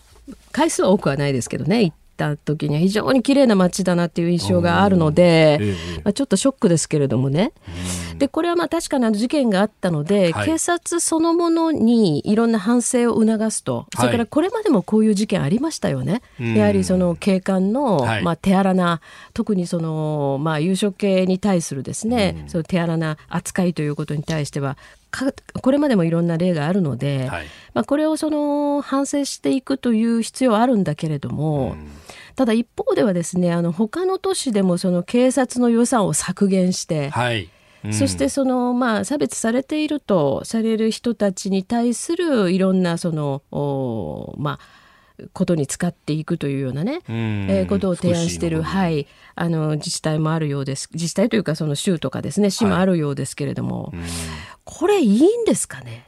回数は多くはないですけどね行った時には非常に綺麗な街だなっていう印象があるので、え、まあ、ちょっとショックですけれどもね。でこれはまあ確かにあの事件があったので、はい、警察そのものにいろんな反省を促すと、それからこれまでもこういう事件ありましたよね。やはりその警官の、まあ、手荒な特にその、まあ、優勝系に対するですね、その手荒な扱いということに対してはこれまでもいろんな例があるので、はい、まあ、これをその反省していくという必要はあるんだけれども、うん、ただ一方ではですねあの他の都市でもその警察の予算を削減して、はい。うん、そしてその、まあ、差別されているとされる人たちに対するいろんなそのまあことに使っていくというようなね、えー、ことを提案している、はい、あの自治体もあるようです。自治体というかその州とかですね市もあるようですけれども、はい、これいいんですかね？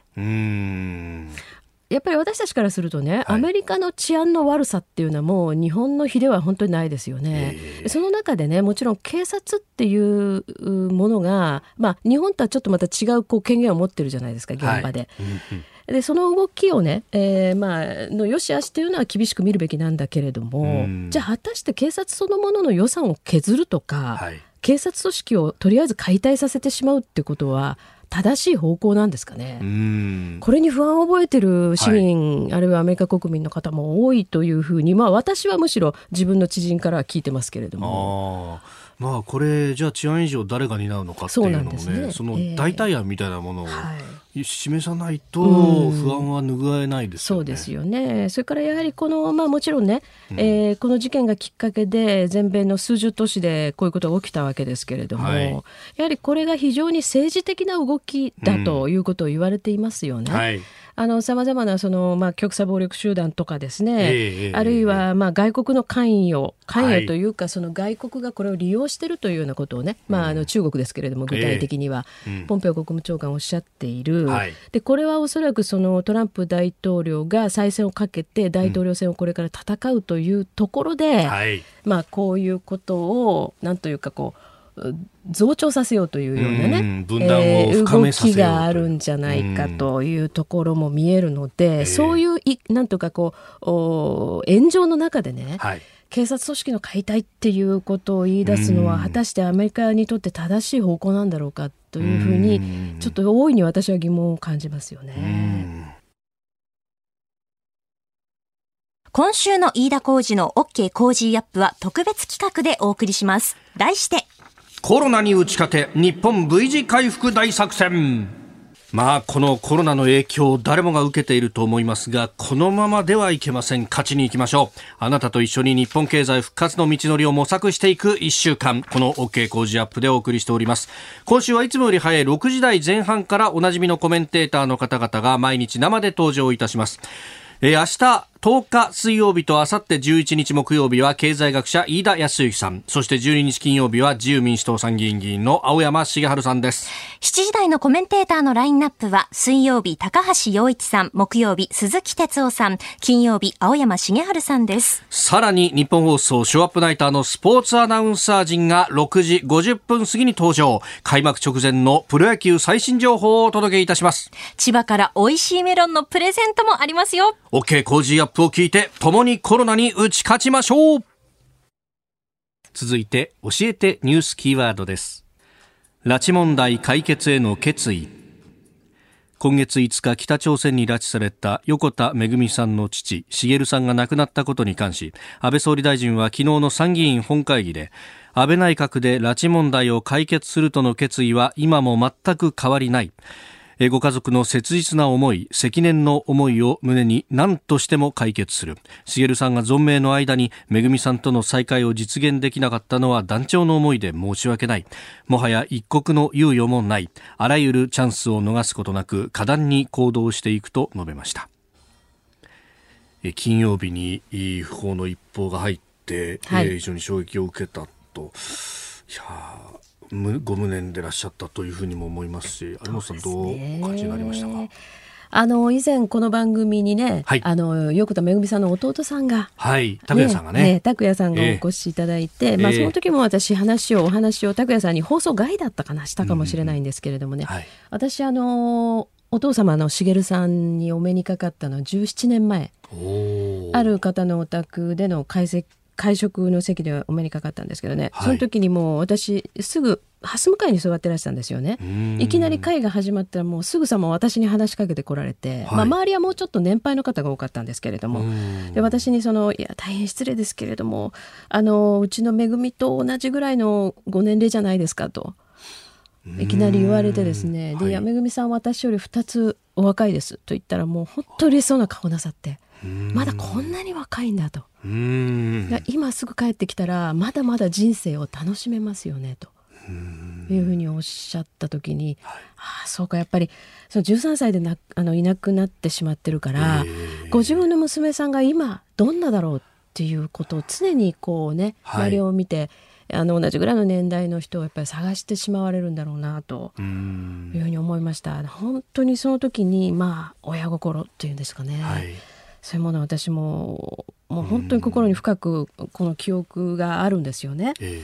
やっぱり私たちからするとね、はい、アメリカの治安の悪さっていうのはもう日本の比では本当にないですよね。えー、その中でねもちろん警察っていうものが、まあ、日本とはちょっとまた違うこう権限を持ってるじゃないですか現場で。はいでその動きをね、えー、まあの良し悪しというのは厳しく見るべきなんだけれども、じゃあ果たして警察そのものの予算を削るとか、はい、警察組織をとりあえず解体させてしまうってことは正しい方向なんですかね？これに不安を覚えてる市民、はい、あるいはアメリカ国民の方も多いというふうに、まあ私はむしろ自分の知人からは聞いてますけれども。まあこれじゃあ治安維持を誰が担うのかっていうのもねその代替案みたいなものを、示さないと不安は拭えないですよね、そうですよね。それからやはりこの、まあもちろんね、うん、えー、この事件がきっかけで全米の数十都市でこういうことが起きたわけですけれども、はい、やはりこれが非常に政治的な動きだということを言われていますよね。うん。はいさまざまなその、まあ、極左暴力集団とかですね、えー、あるいは、まあ、外国の関与関与というか、はい、その外国がこれを利用しているというようなことをね、まあ、あの中国ですけれども具体的には、えー、ポンペオ国務長官おっしゃっている、でこれはおそらくそのトランプ大統領が再選をかけて大統領選をこれから戦うというところで、うんまあ、こういうことをなんというかこう増長させようというようなね、分断を動きがあるんじゃないかというところも見えるので、そういういなんとかこう炎上の中でね、はい、警察組織の解体っていうことを言い出すのは果たしてアメリカにとって正しい方向なんだろうかというふうにちょっと大いに私は疑問を感じますよね。今週の飯田浩二の OK 工事アップは特別企画でお送りします。題してコロナに打ち勝て日本 V 字回復大作戦。まあこのコロナの影響を誰もが受けていると思いますがこのままではいけません。勝ちに行きましょう。あなたと一緒に日本経済復活の道のりを模索していく1週間。この OK 工事アップでお送りしております。今週はいつもより早い6時台前半からおなじみのコメンテーターの方々が毎日生で登場いたします。えー、明日10日水曜日とあさって11日木曜日は経済学者飯田康之さん、そして12日金曜日は自由民主党参議院議員の青山茂春さんです。7時台のコメンテーターのラインナップは水曜日高橋洋一さん、木曜日鈴木哲夫さん、金曜日青山茂春さんです。さらに日本放送ショーアップナイターのスポーツアナウンサー陣が6時50分過ぎに登場。開幕直前のプロ野球最新情報をお届けいたします。千葉から美味しいメロンのプレゼントもありますよ。OK 工事アップを聞いて共にコロナに打ち勝ちましょう。続いて教えてニュースキーワードです。拉致問題解決への決意。今月5日北朝鮮に拉致された横田めぐみさんの父茂さんが亡くなったことに関し安倍総理大臣は昨日の参議院本会議で安倍内閣で拉致問題を解決するとの決意は今も全く変わりない。ご家族の切実な思い、積年の思いを胸に何としても解決する。茂さんが存命の間に、めぐみさんとの再会を実現できなかったのは団長の思いで申し訳ない。もはや一刻の猶予もない。あらゆるチャンスを逃すことなく、果断に行動していくと述べました。金曜日に不法の一報が入って、はい、非常に衝撃を受けたと。いやご無念でいらっしゃったというふうにも思いますし有本さんどうお感じになりましたか？あの以前この番組にね、はい、あの横田めぐみさんの弟さんが、はい、拓也さんがね、ね拓也さんがお越しいただいて、えー、まあその時も私話をお話を拓也さんに放送外だったかなしたかもしれないんですけれどもね、はい、私あのお父様の茂さんにお目にかかったのは17年前。ある方のお宅での解析会食の席でお目にかかったんですけどね、はい、その時にもう私すぐ蓮向かいに座ってらしたんですよね。いきなり会が始まったらもうすぐさま私に話しかけてこられて、はい、まあ、周りはもうちょっと年配の方が多かったんですけれども。で私にその「いや大変失礼ですけれどもあのうちのめぐみと同じぐらいのご年齢じゃないですか」と。いきなり言われてですね「で、はい、めぐみさん私より2つお若いです」と言ったらもう本当嬉しそうな顔なさってまだこんなに若いんだと。今すぐ帰ってきたらまだまだ人生を楽しめますよねと。いうふうにおっしゃった時に、はい、ああそうかやっぱりその13歳でなあのいなくなってしまってるから、ご自分の娘さんが今どんなだろうっていうことを常にこうね周りを見て、あの同じぐらいの年代の人をやっぱり探してしまわれるんだろうなというふうに思いました。本当にその時にまあ親心っていうんですかね。はいそういうものは私ももう本当に心に深くこの記憶があるんですよね。え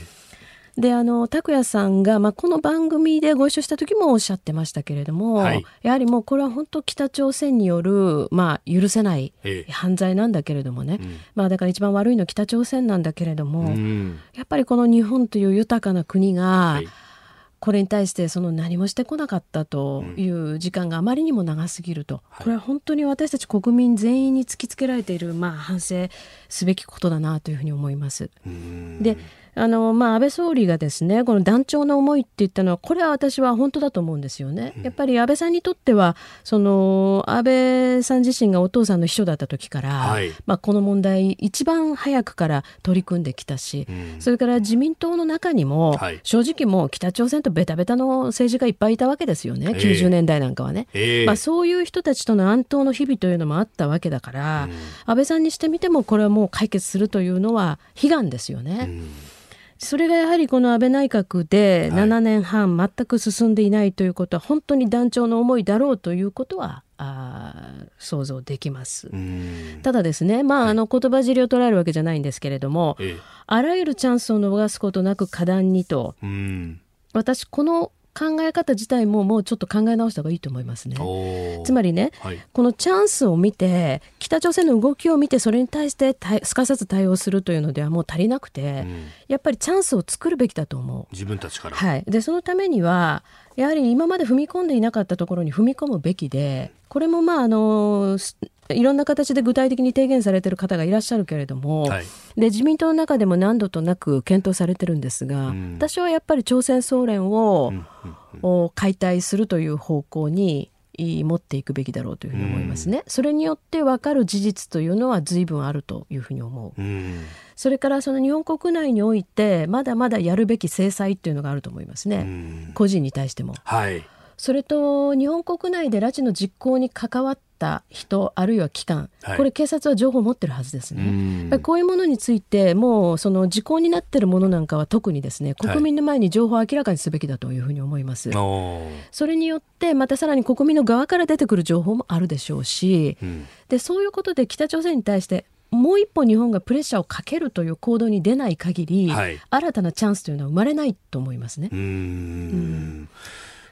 ー、であの拓也さんが、まあ、この番組でご一緒した時もおっしゃってましたけれども、はい、やはりもうこれは本当北朝鮮による、まあ、許せない犯罪なんだけれどもね、えーうん、まあ、だから一番悪いのは北朝鮮なんだけれども、うん、やっぱりこの日本という豊かな国が、はいこれに対してその何もしてこなかったという時間があまりにも長すぎると、これは本当に私たち国民全員に突きつけられている、まあ、反省すべきことだなというふうに思います。であのまあ、安倍総理がですねこの団長の思いって言ったのはこれは私は本当だと思うんですよね。やっぱり安倍さんにとってはその安倍さん自身がお父さんの秘書だった時から、はい、まあ、この問題一番早くから取り組んできたし、うん、それから自民党の中にも、はい、正直もう北朝鮮とベタベタの政治家いっぱいいたわけですよね、えー、90年代なんかはね、えー、まあ、そういう人たちとの暗闘の日々というのもあったわけだから、うん、安倍さんにしてみてもこれはもう解決するというのは悲願ですよね。うんそれがやはりこの安倍内閣で7年半全く進んでいないということは、本当に団長の思いだろうということはあ想像できます。ただですね、まあ、あの言葉尻を捉えるわけじゃないんですけれども、あらゆるチャンスを逃すことなく果断にと、私この考え方自体ももうちょっと考え直した方がいいと思いますね。つまりね、はい、このチャンスを見て北朝鮮の動きを見てそれに対してすかさず対応するというのではもう足りなくて、うん、やっぱりチャンスを作るべきだと思う。自分たちから、はい、でそのためにはやはり今まで踏み込んでいなかったところに踏み込むべきでこれもまああのいろんな形で具体的に提言されている方がいらっしゃるけれども、はい、で自民党の中でも何度となく検討されてるんですが、うん、私はやっぱり朝鮮総連を、うん、解体するという方向に持っていくべきだろうというふうに思いますね。うん、それによって分かる事実というのは随分あるというふうに思う。それからその日本国内においてまだまだやるべき制裁っていうのがあると思いますね。個人に対しても。はいそれと日本国内で拉致の実行に関わっった人あるいは機関、はい、これ警察は情報を持ってるはずですね。こういうものについてもうその時効になってるものなんかは特にですね国民の前に情報を明らかにすべきだというふうに思います。はい、それによってまたさらに国民の側から出てくる情報もあるでしょうし、うん、でそういうことで北朝鮮に対してもう一歩日本がプレッシャーをかけるという行動に出ない限り、はい、新たなチャンスというのは生まれないと思いますね。うん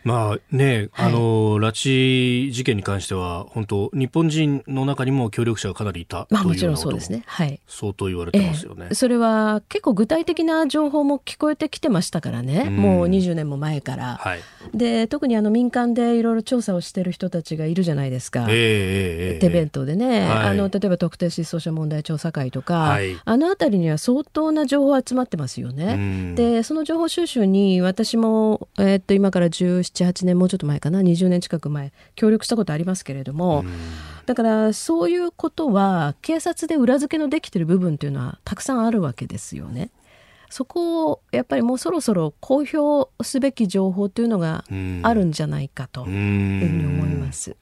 まあね、あの、拉致事件に関しては、本当、日本人の中にも協力者がかなりいたまあ、もちろんそうですね。はい。相当言われてますよね、えー、それは結構具体的な情報も聞こえてきてましたからね、うもう20年も前から。はい。で、特にあの民間でいろいろ調査をしてる人たちがいるじゃないですか。えー、手弁当でね、はい、あの、例えば特定失踪者問題調査会とか、はい、あのあたりには相当な情報集まってますよね。で、その情報収集に私も、えー、っと、今から17 78年もうちょっと前かな20年近く前協力したことありますけれども、だからそういうことは警察で裏付けのできてる部分っていうのはたくさんあるわけですよね。そこをやっぱりもうそろそろ公表すべき情報というのがあるんじゃないかというふうに思います。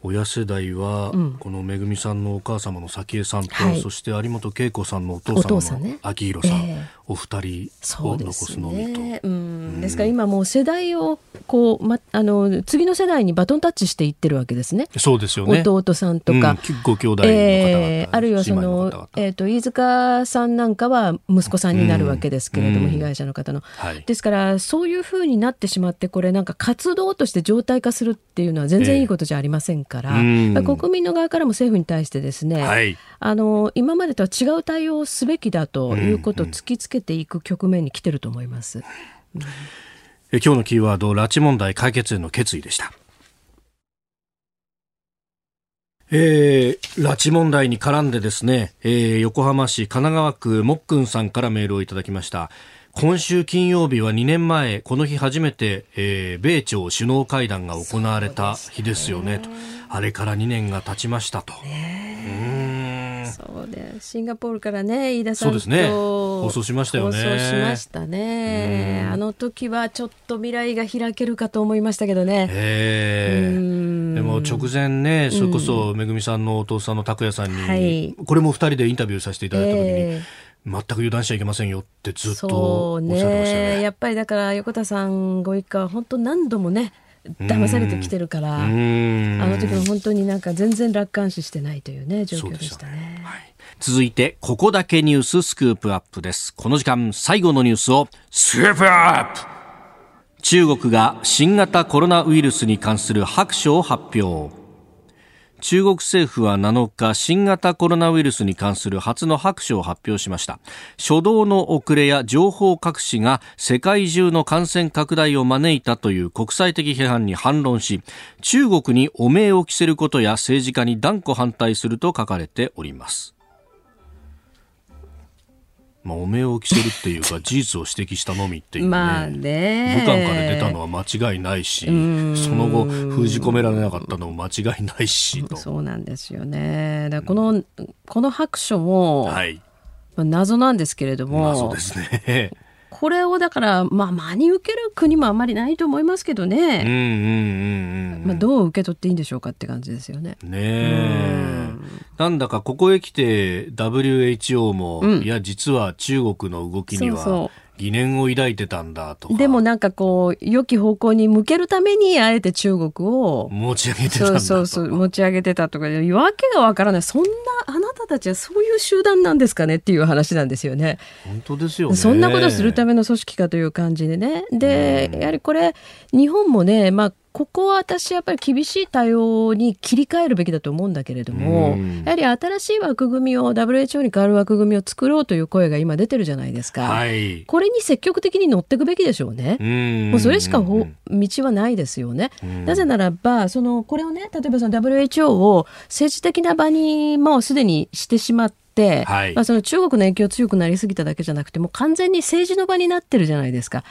親世代は、うん、このめぐみさんのお母様の早紀江さんと、はい、そして有本恵子さんのお父さんの昭弘さん、ねえ。ー、お二人を残すのみと。ね、うん、ですから今もう世代をこう、ま、あの次の世代にバトンタッチしていってるわけですね。そうですよね。弟さんとか、うん、ご兄弟のえー、あるいはそのえっ、ー、と飯塚さんなんかは息子さんになるわけですけれども、被害者の方の、はい、ですからそういうふうになってしまってこれなんか活動として常態化するっていうのは全然いいことじゃありませんから。えー国民の側からも政府に対してですね、はい、あの今までとは違う対応をすべきだということを突きつけていく局面に来てると思います。うん、え今日のキーワード拉致問題解決への決意でした。えー、拉致問題に絡んでですね、えー、横浜市神奈川区もっくんさんからメールをいただきました。今週金曜日は2年前、この日初めて、えー、米朝首脳会談が行われた日ですよねと。あれから2年が経ちましたと。そうでシンガポールからね飯田さんと、ね、放送しましたよね。放送しましたね。あの時はちょっと未来が開けるかと思いましたけどね。でも直前ね、それこそめぐみさんのお父さんの拓也さんに、はい、これも2人でインタビューさせていただいた時に。全く油断しちゃいけませんよってずっとおっしゃってましたね。ねやっぱりだから横田さんご一家は本当何度もね騙されてきてるからあの時も本当になんか全然楽観視してないというね状況でしたね。はい、続いてここだけニューススクープアップです。この時間最後のニュースをスクープアップ!中国が新型コロナウイルスに関する白書を発表中国政府は7日新型コロナウイルスに関する初の白書を発表しました。初動の遅れや情報隠しが世界中の感染拡大を招いたという国際的批判に反論し中国に汚名を着せることや政治家に断固反対すると書かれております。まあ、おめを着せるっていうか 事実を指摘したのみっていうね。まあね。武漢から出たのは間違いないしその後封じ込められなかったのも間違いないしそうなんですよね。だこのこの白書も、はい、謎なんですけれども謎ですねこれをだから、まあ、真に受ける国もあまりないと思いますけどね、うんうんうんまあ、どう受け取っていいんでしょうかって感じですよね。ねえ。なんだかここへ来て WHO も、うん、いや実は中国の動きにはそうそう疑念を抱いてたんだとでもなんかこう良き方向に向けるためにあえて中国を持ち上げてたんだそうそうそう持ち上げてたとかわけがわからない。そんなあなたたちはそういう集団なんですかねっていう話なんですよね。本当ですよ、ね、そんなことするための組織かという感じでね。で、やはりこれ日本もねまあここは私やっぱり厳しい対応に切り替えるべきだと思うんだけれども、やはり新しい枠組みを WHO に代わる枠組みを作ろうという声が今出てるじゃないですか、はい、これに積極的に乗っていくべきでしょうね。もうそれしか道はないですよね。なぜならばそのこれをね例えばその WHO を政治的な場にもうすでにしてしまって、はい、まあ、その中国の影響強くなりすぎただけじゃなくてもう完全に政治の場になってるじゃないですか。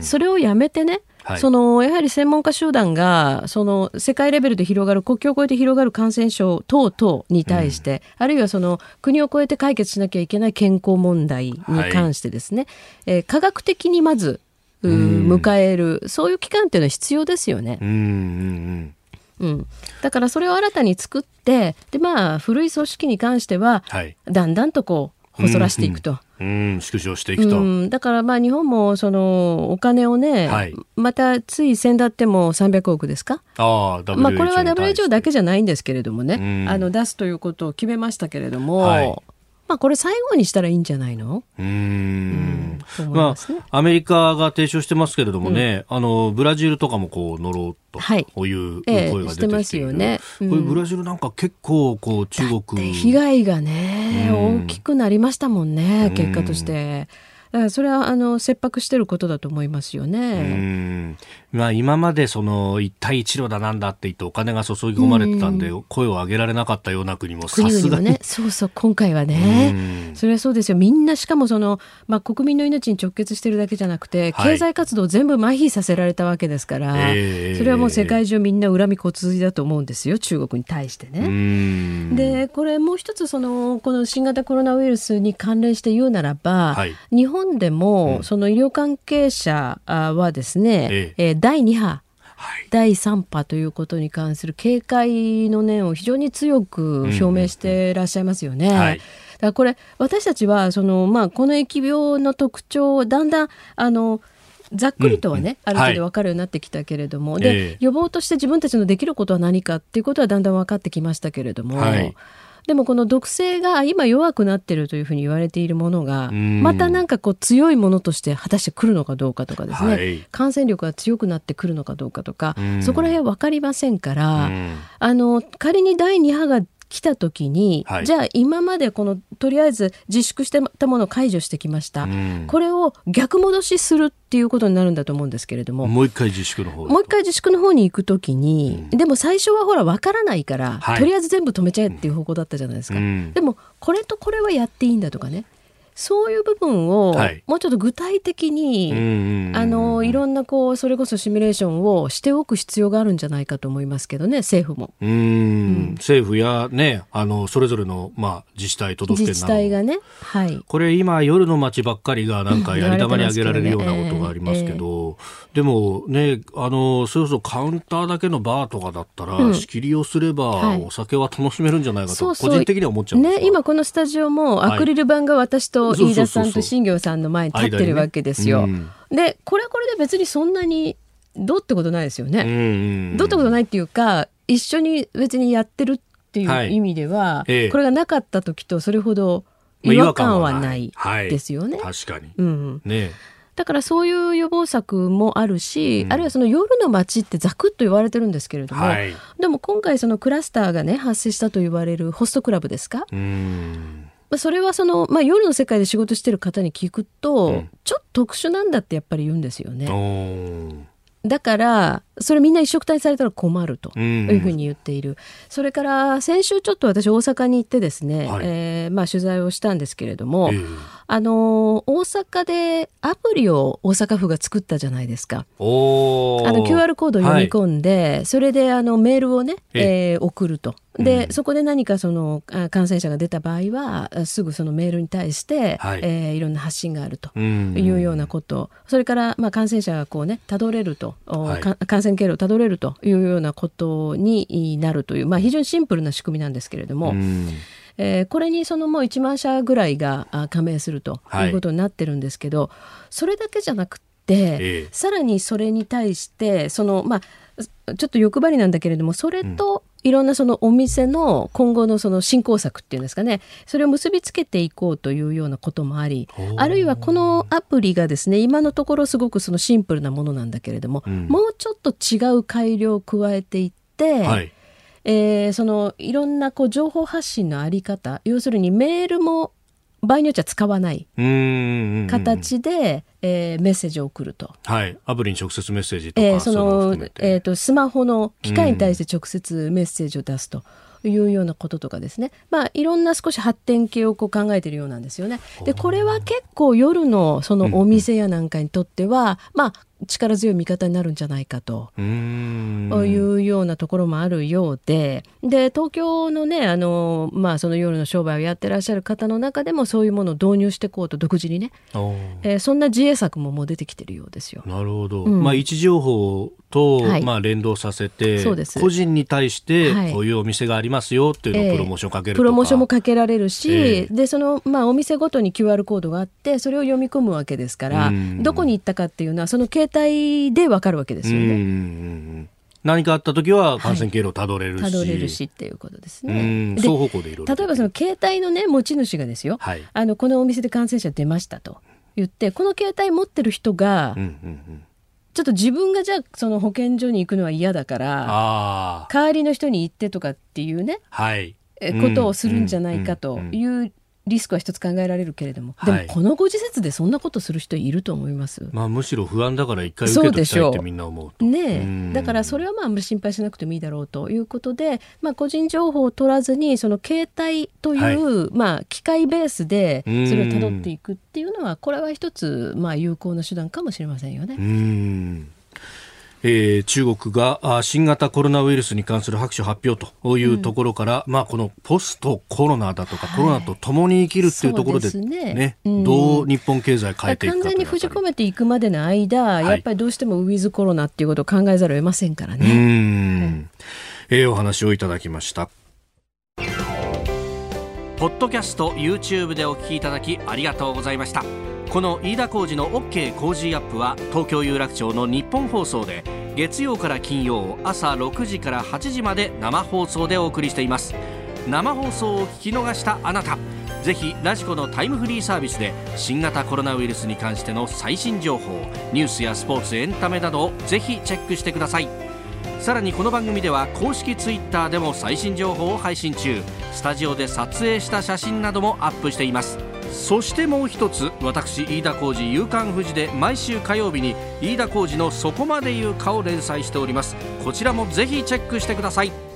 それをやめてねはい、そのやはり専門家集団がその世界レベルで広がる国境を越えて広がる感染症等々に対して、うん、あるいはその国を越えて解決しなきゃいけない健康問題に関してですね、はい、えー、科学的にまず迎えるそういう期間っていうのは必要ですよね。うんうんうん。うん、だからそれを新たに作ってでまあ古い組織に関しては、はい、だんだんとこう細らしていくと。うん、縮小していくと、うん、だからまあ日本もそのお金をね、はい、またつい先だっても300億ですか？あ、まあ、これは WHO だけじゃないんですけれどもね、あの出すということを決めましたけれども、はい、まあ、これ最後にしたらいいんじゃないの？うん、ね、まあ、アメリカが提唱してますけれどもね、うん、あのブラジルとかもこう乗ろうとい。う声が出てきてはいえますよね、うん、これブラジルなんか結構こう中国。被害がね、大きくなりましたもんね結果として。らそれはあの切迫してることだと思いますよね。まあ、今までその一帯一路だなんだって言ってお金が注ぎ込まれてたんで、声を上げられなかったような国もさすがに。ね、そうそう今回はね、それはそうですよ。みんなしかもその、まあ、国民の命に直結してるだけじゃなくて経済活動を全部麻痺させられたわけですから、はい、それはもう世界中みんな恨み骨髄だと思うんですよ中国に対してね。でこれもう一つそのこの新型コロナウイルスに関連して言うならば、はい、日本でも、その医療関係者はですね、ええ。第2波第3波ということに関する警戒の念を非常に強く表明していらっしゃいますよね。うんはい、だからこれ私たちはその、まあ、この疫病の特徴をだんだんあのざっくりとはね、うんうん、ある程度分かるようになってきたけれども、はい、で、予防として自分たちのできることは何かっていうことはだんだん分かってきましたけれども、はい、でもこの毒性が今弱くなってるというふうに言われているものがまたなんかこう強いものとして果たしてくるのかどうかとかですね、はい、感染力が強くなってくるのかどうかとかそこら辺分かりませんからあの仮に第2波が来た時に、はい、じゃあ今までこのとりあえず自粛してたものを解除してきました、これを逆戻しするっていうことになるんだと思うんですけれども。もう一回自粛の方もう一回自粛の方に行く時に、うん、でも最初はほら分からないから、はい、とりあえず全部止めちゃえっていう方向だったじゃないですか、うん、でもこれとこれはやっていいんだとかねそういう部分をもうちょっと具体的に、はい、あのいろんなこうそれこそシミュレーションをしておく必要があるんじゃないかと思いますけどね政府も。うん、政府やねあのそれぞれのまあ自治体都道府県自治体がね、はい、これ今夜の街ばっかりがなんかやり玉にあげられるようなことがありますけど、でもねあのそれこそカウンターだけのバーとかだったら、うん、仕切りをすれば、お酒は楽しめるんじゃないかと個人的には思っちゃうんですね今このスタジオもアクリル板が私とと飯田さんと新行さんの前に立ってるわけですよ。ねうん、でこれはこれで別にそんなにどうってことないですよね。どうってことないっていうか一緒に別にやってるっていう意味では、はいこれがなかった時とそれほど違和感はないですよね。はい、確かに、うん、ね。だからそういう予防策もあるし、うん、あるいはその夜の街ってざくっと言われてるんですけれども、はい、でも今回そのクラスターがね発生したと言われるホストクラブですか？まあ、それはその、まあ、夜の世界で仕事してる方に聞くと、うん、ちょっと特殊なんだってやっぱり言うんですよね。だからそれみんな一緒くたにされたら困るというふうに言っている、うん、それから先週ちょっと私大阪に行ってですね、はい、えー、まあ、取材をしたんですけれども、えー、あの大阪でアプリを大阪府が作ったじゃないですか。あの QR コードを読み込んで、はい、それであのメールをね、えー、送ると。で、うん、そこで何かその感染者が出た場合はすぐそのメールに対して、はい。えー、いろんな発信があるというようなこと、それからまあ感染者がこうねたどれると、はい、感染経路をたどれるというようなことになるという、まあ、非常にシンプルな仕組みなんですけれども。うんえー、これにそのもう1万社ぐらいが加盟するとい。うことになってるんですけど、はい、それだけじゃなくて、ええ、さらにそれに対してその、まあ、ちょっと欲張りなんだけれどもそれといろんなそのお店の今後のその振興策っていうんですかね。それを結びつけていこうというようなこともありあるいはこのアプリがですね今のところすごくそのシンプルなものなんだけれども、うん、もうちょっと違う改良を加えていって、はい、えー、そのいろんなこう情報発信のあり方要するにメールも場合によっては使わない形で、えー、メッセージを送ると。はい。アプリに直接メッセージとか、えー、その、えっ、ー、と、スマホの機械に対して直接メッセージを出すと。いうようなこととかですね、まあ、いろんな少し発展系をこう考えているようなんですよね。でこれは結構夜のそのお店やなんかにとっては、うん、まあ力強い味方になるんじゃないかと。いうようなところもあるようで。で東京のねあの、まあ、その夜の商売をやってらっしゃる方の中でもそういうものを導入していこうと独自にね、えー、そんな自衛策ももう出てきてるようですよ。なるほど、うん、まあ、位置情報と、はい、まあ、連動させて個人に対してこういうお店がありますよっていうのをプロモーションかけるとか、えー、プロモーションもかけられるし、えー、でその、まあ、お店ごとに QR コードがあってそれを読み込むわけですから、どこに行ったかっていうのはその携帯でわかるわけですよね。何かあった時は感染経路をたどれるし、はい、れるしっていうことですね。双方向でいろ例えばその携帯のね持ち主がですよ、はい、あのこのお店で感染者出ましたと言ってこの携帯持ってる人が、うんうんうん。ちょっと自分がじゃあその保健所に行くのは嫌だから代わりの人に行ってとかっていうね、はい、ことをするんじゃないかというリスクは一つ考えられるけれども、でもこのご時節でそんなことする人いると思います。まあむしろ不安だから一回受けときたいってみんな思うねだからそれはまああんまり心配しなくてもいいだろうということで、まあ個人情報を取らずにその携帯という、はい、まあ機械ベースでそれをたどっていくっていうのはこれは一つまあ有効な手段かもしれませんよね。えー、中国が新型コロナウイルスに関する白書発表というところから、うん、まあ、このポストコロナだとか、はい、コロナと共に生きるっていうところでね、ねうん、どう日本経済変えていくか完全に封じ込めていくまでの間、はい、やっぱりどうしてもウィズコロナっていうことを考えざるを得ませんからね。うん、えー、お話をいただきました。ポッドキャスト YouTube でお聞きいただきありがとうございました。この飯田浩司の OK 工事アップは東京有楽町の日本放送で月曜から金曜朝6時から8時まで生放送でお送りしています。生放送を聞き逃したあなたぜひラジコのタイムフリーサービスで新型コロナウイルスに関しての最新情報ニュースやスポーツエンタメなどをぜひチェックしてください。さらにこの番組では公式ツイッターでも最新情報を配信中。スタジオで撮影した写真などもアップしています。そしてもう一つ私飯田浩司夕刊富士で毎週火曜日に飯田浩司の「そこまで言うか」を連載しております。こちらもぜひチェックしてください。